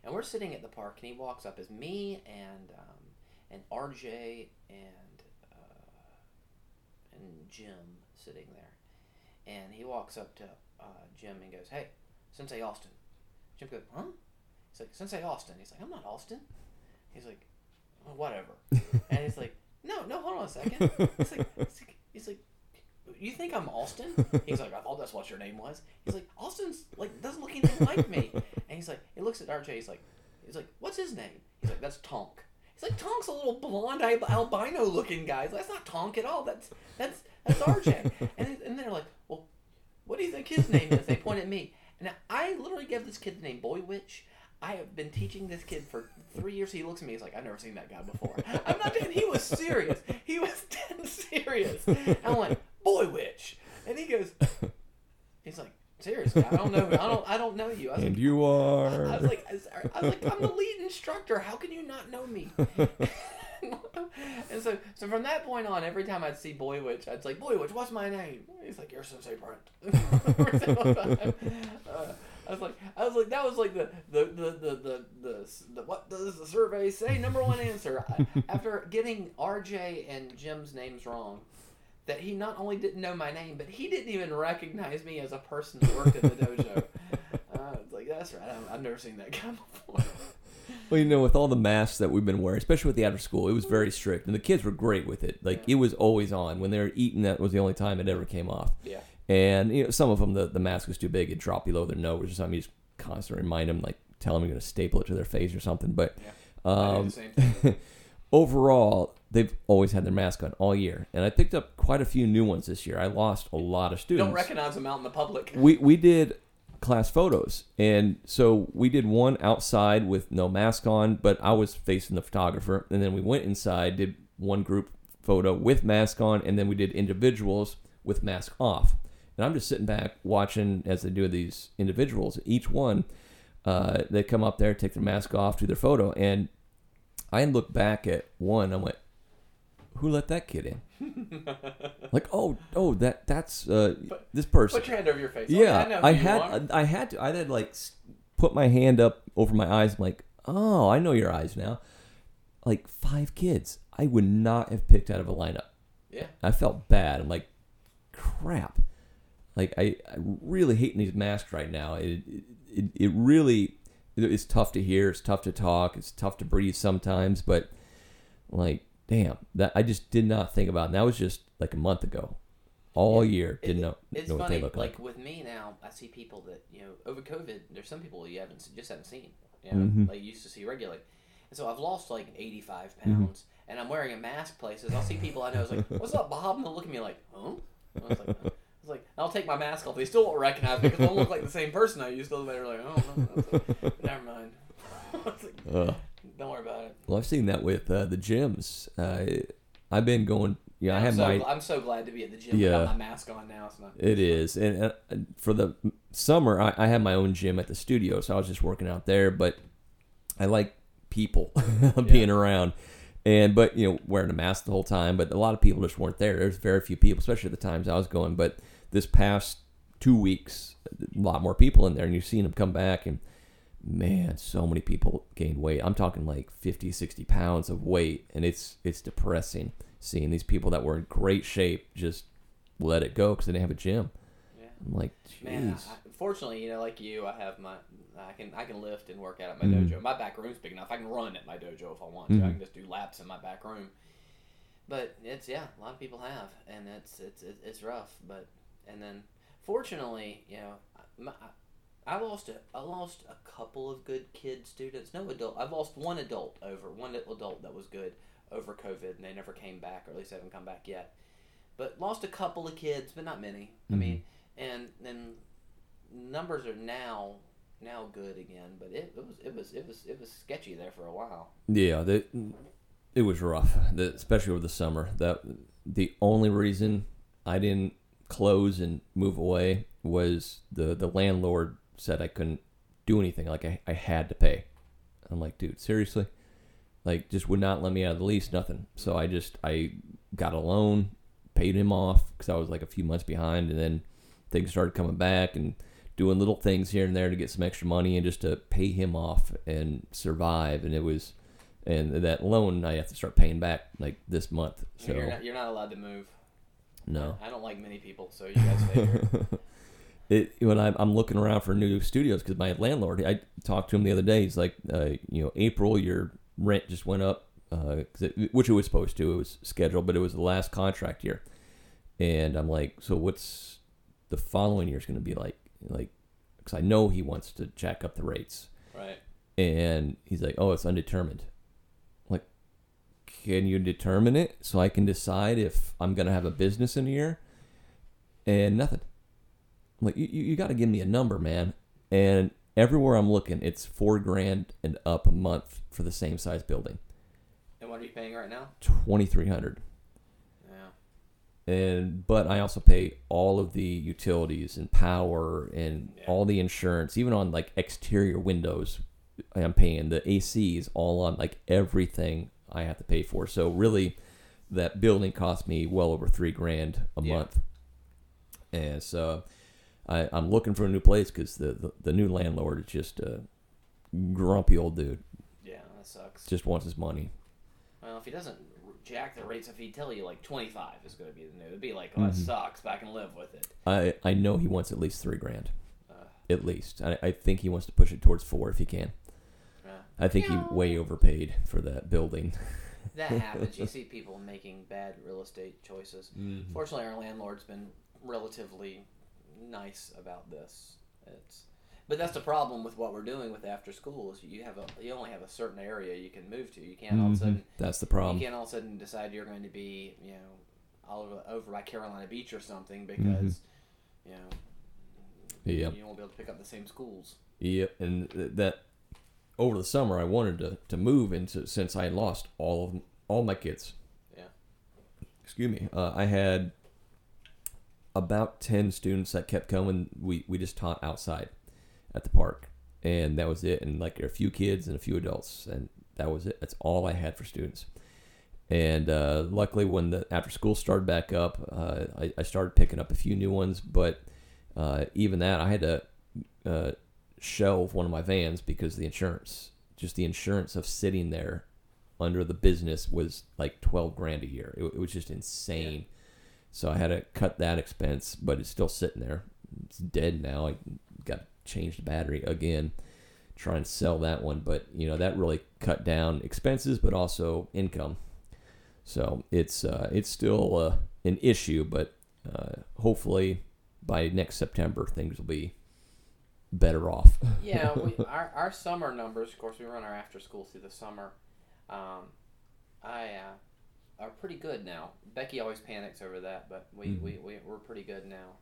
And we're sitting at the park, and he walks up as me and um, and RJ and uh, and Jim sitting there, and he walks up to uh, Jim and goes, "Hey, Sensei Austin." Jim goes, "Huh?" He's like, "Sensei Austin." He's like, "I'm not Austin." He's like, well, "Whatever." [laughs] and he's like, "No, no, hold on a second. He's like, he's like, he's like, "You think I'm Austin?" [laughs] He's like, "I thought that's what your name was." He's like, "Austin's like doesn't look anything like me." And he's like, he looks at RJ. He's like, he's like, "What's his name?" He's like, "That's Tonk." He's like, "Tonk's a little blonde albino looking guy." He's like, "That's not Tonk at all. That's that's that's RJ." [laughs] and and they're like, "Well, what do you think his name is?" They point at me, and I literally gave this kid the name Boy Witch. I have been teaching this kid for three years. He looks at me. He's like, "I've never seen that guy before." I'm not kidding. He was serious. He was [laughs] dead serious. And I'm like, "Boy Witch," and he goes, [laughs] "He's like." Seriously, I don't know. I don't. I don't know you. I was and like, you are. I was like, I was like, I'm the lead instructor. How can you not know me? [laughs] and so, so from that point on, every time I'd see Boy Witch, I'd say, Boy Witch, what's my name? He's like, You're Sensei [laughs] Brent. Uh, I was like, I was like, that was like the the the the the, the, the what does the survey say? Number one answer. I, after getting RJ and Jim's names wrong, that he not only didn't know my name, but he didn't even recognize me as a person who worked at the dojo. [laughs] Uh, it's like that's right. I've, I've never seen that guy [laughs] before. Well, you know, with all the masks that we've been wearing, especially with the after school, it was very strict, and the kids were great with it. Like Yeah. it was always on when they were eating. That was the only time it ever came off. Yeah. And you know, some of them the, the mask was too big; it dropped below their nose or something. You just constantly remind them, like tell them you're going to staple it to their face or something. But I do um, the same thing. [laughs] overall, they've always had their mask on all year, and I picked up quite a few new ones this year. I lost a lot of students don't recognize them out in the public. [laughs] we we did class photos. And so we did one outside with no mask on but i was facing the photographer. And then we went inside did one group photo with mask on and then we did individuals with mask off. And i'm just sitting back watching as they do these individuals. Each one uh, they come up there take their mask off do their photo. And i look back at one. I went who let that kid in [laughs] like oh oh that that's uh, Put- this person Put your hand over your face. yeah, Okay, I, know I had are. I had to I had like put my hand up over my eyes. I'm like, oh, I know your eyes now. Like five kids, I would not have picked out of a lineup. Yeah. I felt bad. I'm like, crap. Like I, I really hating these masks right now. It, it it really it's tough to hear. It's tough to talk. It's tough to breathe sometimes. But like, damn, that I just did not think about. And that was just like a month ago. All Yeah. year, didn't It- know It's know what funny, they look like. with me now, I see people that you know over COVID. There's some people you haven't just haven't seen. You know, Mhm. like you used to see regularly. And so I've lost like 85 Mm-hmm. pounds, and I'm wearing a mask places. I'll see people I know. It's like, [laughs] "What's up, Bob?" And they'll look at me like, "Huh?" I was like, I was like, I'll take my mask off. They still won't recognize me because I don't look like the same person I used to. They're like, "Oh, no." Like, never mind." [laughs] I was like, Ugh. Don't worry about it. Well, I've seen that with uh, the gyms. Uh, I've been going. Yeah, I I'm have so, my. I'm so glad to be at the gym Yeah. without my mask on now. It's not. It is, and, uh, for the summer, I, I have my own gym at the studio, so I was just working out there. But I like people [laughs] being around, and but you know wearing a mask the whole time. But a lot of people just weren't there. There's very few people, especially at the times I was going. But this past two weeks, a lot more people in there, and you've seen them come back and. Man, so many people gained weight. I'm talking like 50, 60 pounds of weight, and it's it's depressing seeing these people that were in great shape just let it go because they didn't have a gym. Yeah. I'm like, Man, jeez. I, fortunately, you know, like you, I have my I can I can lift and work out at my Mhm. dojo. My back room's big enough. I can run at my dojo if I want to. I Mhm. can just do laps in my back room. But it's yeah, a lot of people have, and it's it's it's, it's rough. But and then fortunately, you know, my, I lost a I lost a couple of good kid students. No adult. I've lost one adult over one adult that was good over COVID, and they never came back, or at least they haven't come back yet. But lost a couple of kids, but not many. I Mhm. mean, and then numbers are now now good again, but it, it was it was it was it was sketchy there for a while. Yeah, the, it was rough, the, especially over the summer. That the only reason I didn't close and move away was the the landlord said I couldn't do anything. Like I, I had to pay. I'm like, dude, seriously? Like, just would not let me out of the lease, nothing. So I just I got a loan, paid him off because I was like a few months behind, and then things started coming back and doing little things here and there to get some extra money and just to pay him off and survive. And it was, and that loan I have to start paying back like this month. So you're, not, you're not allowed to move. no. I don't like many people, so you guys. [laughs] it when I'm, I'm looking around for new studios because my landlord I talked to him the other day. He's like uh, you know April your rent just went up uh, 'cause it, which it was supposed to it was scheduled but it was the last contract year. And I'm like so what's the following year's going to be like like because I know he wants to jack up the rates. Right. and he's like oh it's undetermined. Like can you determine it so I can decide if I'm going to have a business in a year? And nothing. I'm like, you, you, got to give me a number, man. And everywhere I'm looking, it's four grand and up a month for the same size building. And what are you paying right now? Twenty three hundred. Yeah. And but I also pay all of the utilities and power and Yeah. all the insurance, even on like exterior windows. I'm paying the ACs all on like everything I have to pay for. So really, that building cost me well over three grand a Yeah. month. And so I, I'm looking for a new place because the, the the new landlord is just a grumpy old dude. Yeah, that sucks. Just wants his money. Well, if he doesn't jack the rates, if he'd tell you like 25 is going to be the new, it'd be like, oh, that Mhm. sucks, but I can live with it. I I know he wants at least three grand. Uh, At least I, I think he wants to push it towards four if he can. yeah. I think he way overpaid for that building. [laughs] That happens. you see people making bad real estate choices. Fortunately, our landlord's been relatively nice about this. It's, but that's the problem with what we're doing with after school is you have a you only have a certain area you can move to. You can't all of a sudden That's the problem. you can't all of a sudden decide you're going to be you know all over, over by Carolina Beach or something because Mm-hmm. you know Yep. you won't be able to pick up the same schools. Yep, and that over the summer I wanted to, to move into since I lost all of all my kids. Yeah. Excuse me. Uh, I had about ten students that kept coming. We we just taught outside at the park, and that was it. And like a few kids and a few adults, and that was it. That's all I had for students. And uh, luckily, when the after school started back up, uh, I, I started picking up a few new ones. But uh, even that, I had to uh, shelve one of my vans because the insurance, just the insurance of sitting there under the business was like 12 grand a year. It, it was just insane. So I had to cut that expense, but it's still sitting there. It's dead now. I got to change the battery again, try and sell that one. But, you know, that really cut down expenses, but also income. So it's uh, it's still uh, an issue, but uh, hopefully by next September things will be better off. [laughs] Yeah, we, our our summer numbers. Of course, we run our after school through the summer. Um, I uh, pretty good now. Becky always panics over that, but we, Mhm. we, we we're pretty good now.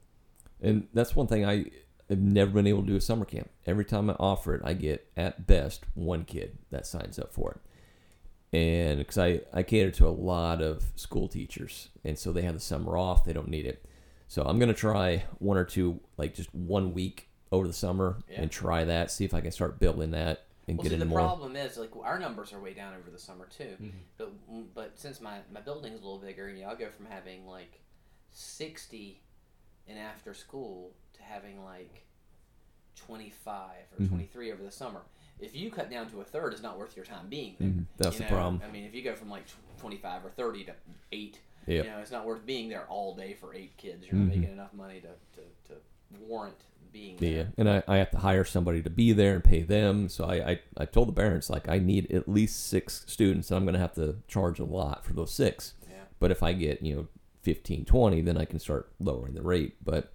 And that's one thing I have never been able to do a summer camp. Every time I offer it, I get at best one kid that signs up for it. And because I, I cater to a lot of school teachers, and so they have the summer off, they don't need it. So I'm gonna try one or two, like just one week over the summer, Yeah. and try that. See if I can start building that and Well, get see, into the more. problem is like our numbers are way down over the summer too. Mhm. But but since my my building's a little bigger, you know, I'll go from having like sixty in after school to having like twenty five or Mhm. twenty three over the summer. If you cut down to a third, it's not worth your time being there. Mhm. That's You the problem. I mean, if you go from like 25 or 30 to 8, Yep. you know, it's not worth being there all day for eight kids. You're not Mhm. making enough money to, to, to warrant being Yeah, and I, I have to hire somebody to be there and pay them. So I, I, I told the parents like I need at least six students, and I'm going to have to charge a lot for those six. Yeah. But if I get you know 15, 20, then I can start lowering the rate. But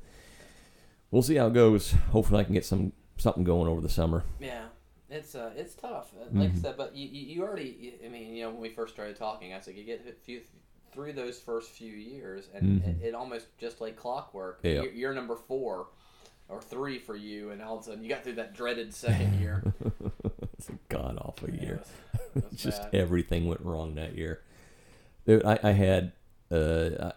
we'll see how it goes. Hopefully, I can get some something going over the summer. Yeah, it's uh, it's tough. Uh, Like I Mhm. said, but you you already. I mean, you know, when we first started talking, I said you get a few through those first few years, and Mhm. it, it almost just like clockwork. Yeah. You're, you're number four or three for you, and all of a sudden you got through that dreaded second [laughs] year. it's a god awful Yeah, year. it was- it was just bad. everything went wrong that year. I, I had, uh,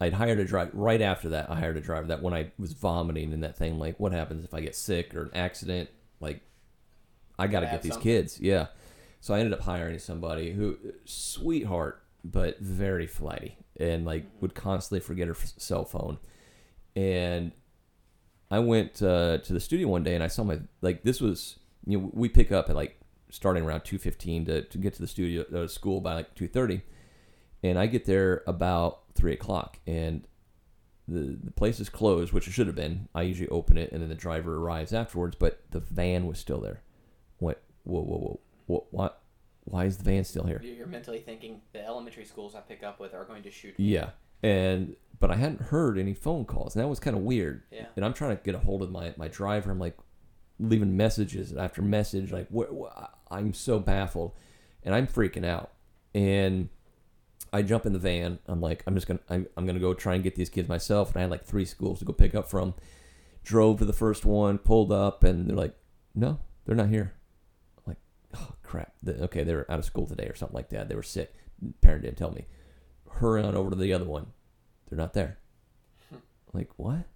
I'd hired a driver right after that. I hired a driver that when I was vomiting and that thing, like, what happens if I get sick or an accident? Like, I got to get these something. kids. Yeah. So I ended up hiring somebody who, sweetheart, but very flighty and like Mm-hmm. would constantly forget her f- cell phone. And I went uh, to the studio one day and I saw my like this was you know we pick up at like starting around two fifteen to to get to the studio uh, school by like two thirty, and I get there about three o'clock and the the place is closed, which it should have been. I usually open it and then the driver arrives afterwards, but the van was still there. What? Whoa, whoa, whoa! What? What? Why is the van still here? You're mentally thinking the elementary schools I pick up with are going to shoot. me. Yeah, and but I hadn't heard any phone calls, and that was kind of weird. Yeah. And I'm trying to get a hold of my my driver. I'm like leaving messages after message. Like what? what I'm so baffled, and I'm freaking out. And I jump in the van. I'm like, I'm just gonna I'm, I'm gonna go try and get these kids myself. And I had like three schools to go pick up from. Drove to the first one, pulled up, and they're like, no, they're not here. Oh crap. The- okay, they were out of school today or something like that. They were sick. Parent didn't tell me. Hurry on over to the other one. They're not there. I'm like what?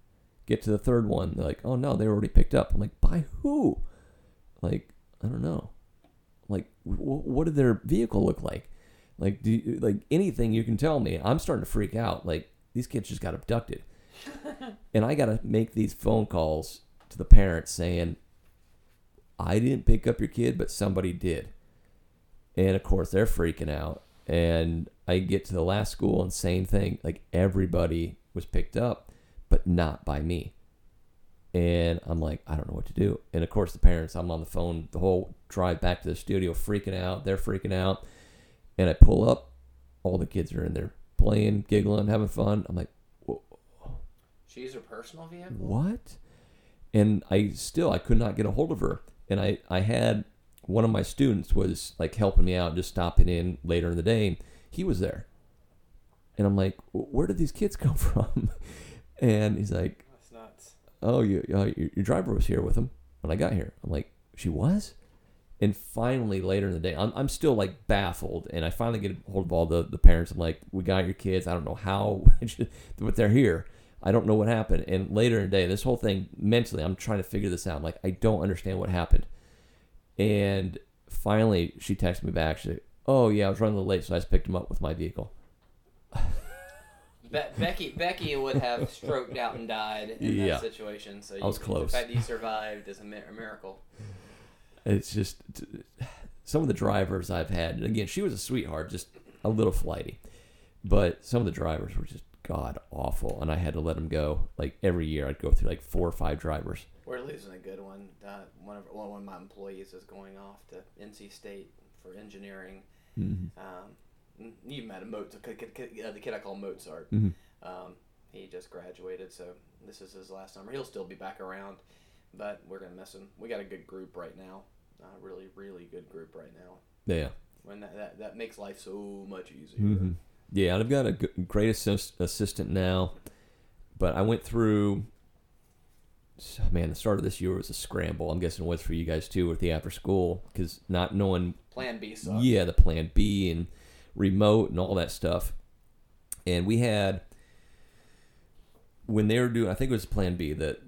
Get to the third one. They're like, oh no, they were already picked up. I'm like, by who? Like, I don't know. Like, w- what did their vehicle look like? Like, do you, like anything you can tell me? I'm starting to freak out. Like, these kids just got abducted, [laughs] and I got to make these phone calls to the parents saying, I didn't pick up your kid, but somebody did. And of course, they're freaking out. And I get to the last school and same thing. Like everybody was picked up, but not by me. And I'm like, I don't know what to do. And of course, the parents, I'm on the phone the whole drive back to the studio, freaking out. They're freaking out. And I pull up, all the kids are in there playing, giggling, having fun. I'm like, She's her personal vehicle. what? And I still I could not get a hold of her. And I I had one of my students was like helping me out, just stopping in later in the day. He was there, and I'm like, where did these kids [laughs] come from? And he's like, That's nuts. oh, you, uh, your, your driver was here with him when I got here. I'm like, she was? And finally, later in the day, I'm, I'm still like baffled. And I finally get a hold of all the, the parents. I'm like, we got your kids. I don't know how, [laughs] but they're here. I don't know what happened. And later in the day, this whole thing mentally, I'm trying to figure this out. I'm like, I don't understand what happened. And finally, she texted me back. She's like, oh, yeah, I was running a little late, so I just picked him up with my vehicle. Be- Becky Becky would have stroked out and died in Yeah. that situation. So you, was close. The fact that you survived is a, mi- a miracle. It's just some of the drivers I've had. and Again, she was a sweetheart, just a little flighty, but some of the drivers were just god awful, and I had to let them go. Like every year, I'd go through like four or five drivers. We're losing a good one. Uh, one of one of my employees is going off to NC State for engineering. Mm-hmm. Um, you met a Mozart, uh, the kid I call Mozart. Mm-hmm. Um, he just graduated, so this is his last summer. He'll still be back around, but we're gonna miss him. We got a good group right now, uh, really, really good group right now. Yeah, When that, that that makes life so much easier. mm-hmm. Yeah. I've got a great assist- assistant now, but I went through. Man, the start of this year was a scramble. I'm guessing it was for you guys too with the after school because not knowing Plan B. Yeah, the plan B and remote and all that stuff. And we had when they were doing I think it was plan B that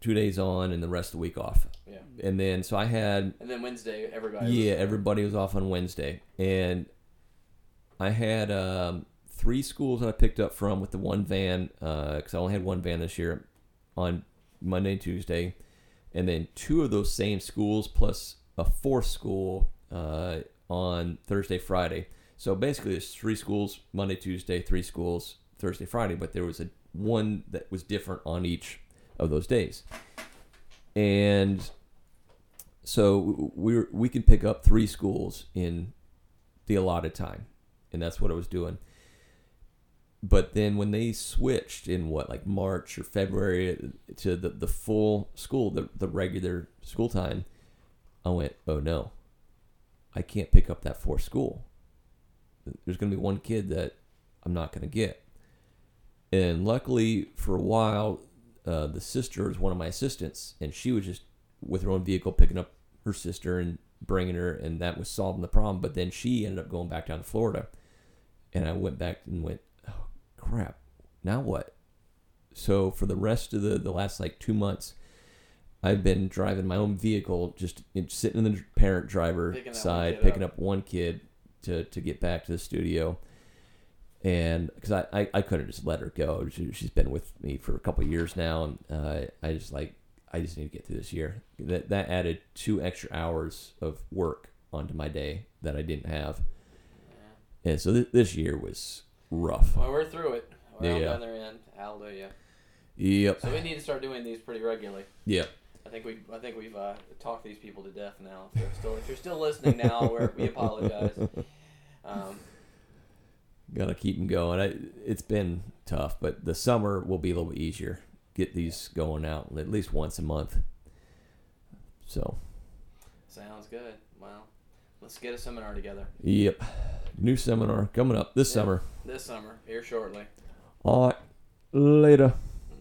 two days on and the rest of the week off. Yeah. And then so I had And then Wednesday, everybody. yeah, everybody was off on Wednesday. And I had um, three schools that I picked up from with the one van because I only had one van this year on Monday and Tuesday, and then two of those same schools plus a fourth school uh, on Thursday, Friday. So basically, it's three schools Monday, Tuesday, three schools Thursday, Friday. But there was a one that was different on each of those days. And so we we can pick up three schools in the allotted time, and that's what I was doing. But then when they switched in what like March or February to the, the full school, the, the regular school time, I went, oh no, I can't pick up that fourth school. There's going to be one kid that I'm not going to get. And luckily, for a while, uh, the sister was one of my assistants, and she was just with her own vehicle picking up her sister and bringing her, and that was solving the problem. But then she ended up going back down to Florida, and I went back and went, oh crap, now what? So for the rest of the the last like two months, I've been driving my own vehicle, just sitting in the parent driver Picking side, picking up. up one kid to to get back to the studio. And because I, I, I couldn't just let her go. She, she's been with me for a couple of years now, and uh, I just like I just need to get through this year. That that added two extra hours of work onto my day that I didn't have, Yeah. and so th- this year was rough. Well, we're through it. We're on Yeah. the other end. Hallelujah. Yep, So we need to start doing these pretty regularly. yep. I think we I think we've uh, talked these people to death now. If they're still if you're still listening now, we apologize. Um, Gotta keep them going. I, it's been tough, but the summer will be a little bit easier. Get these going out at least once a month. So, sounds good. Well, let's get a seminar together yep. New seminar coming up this Yeah. summer. this summer here shortly. All right. Later.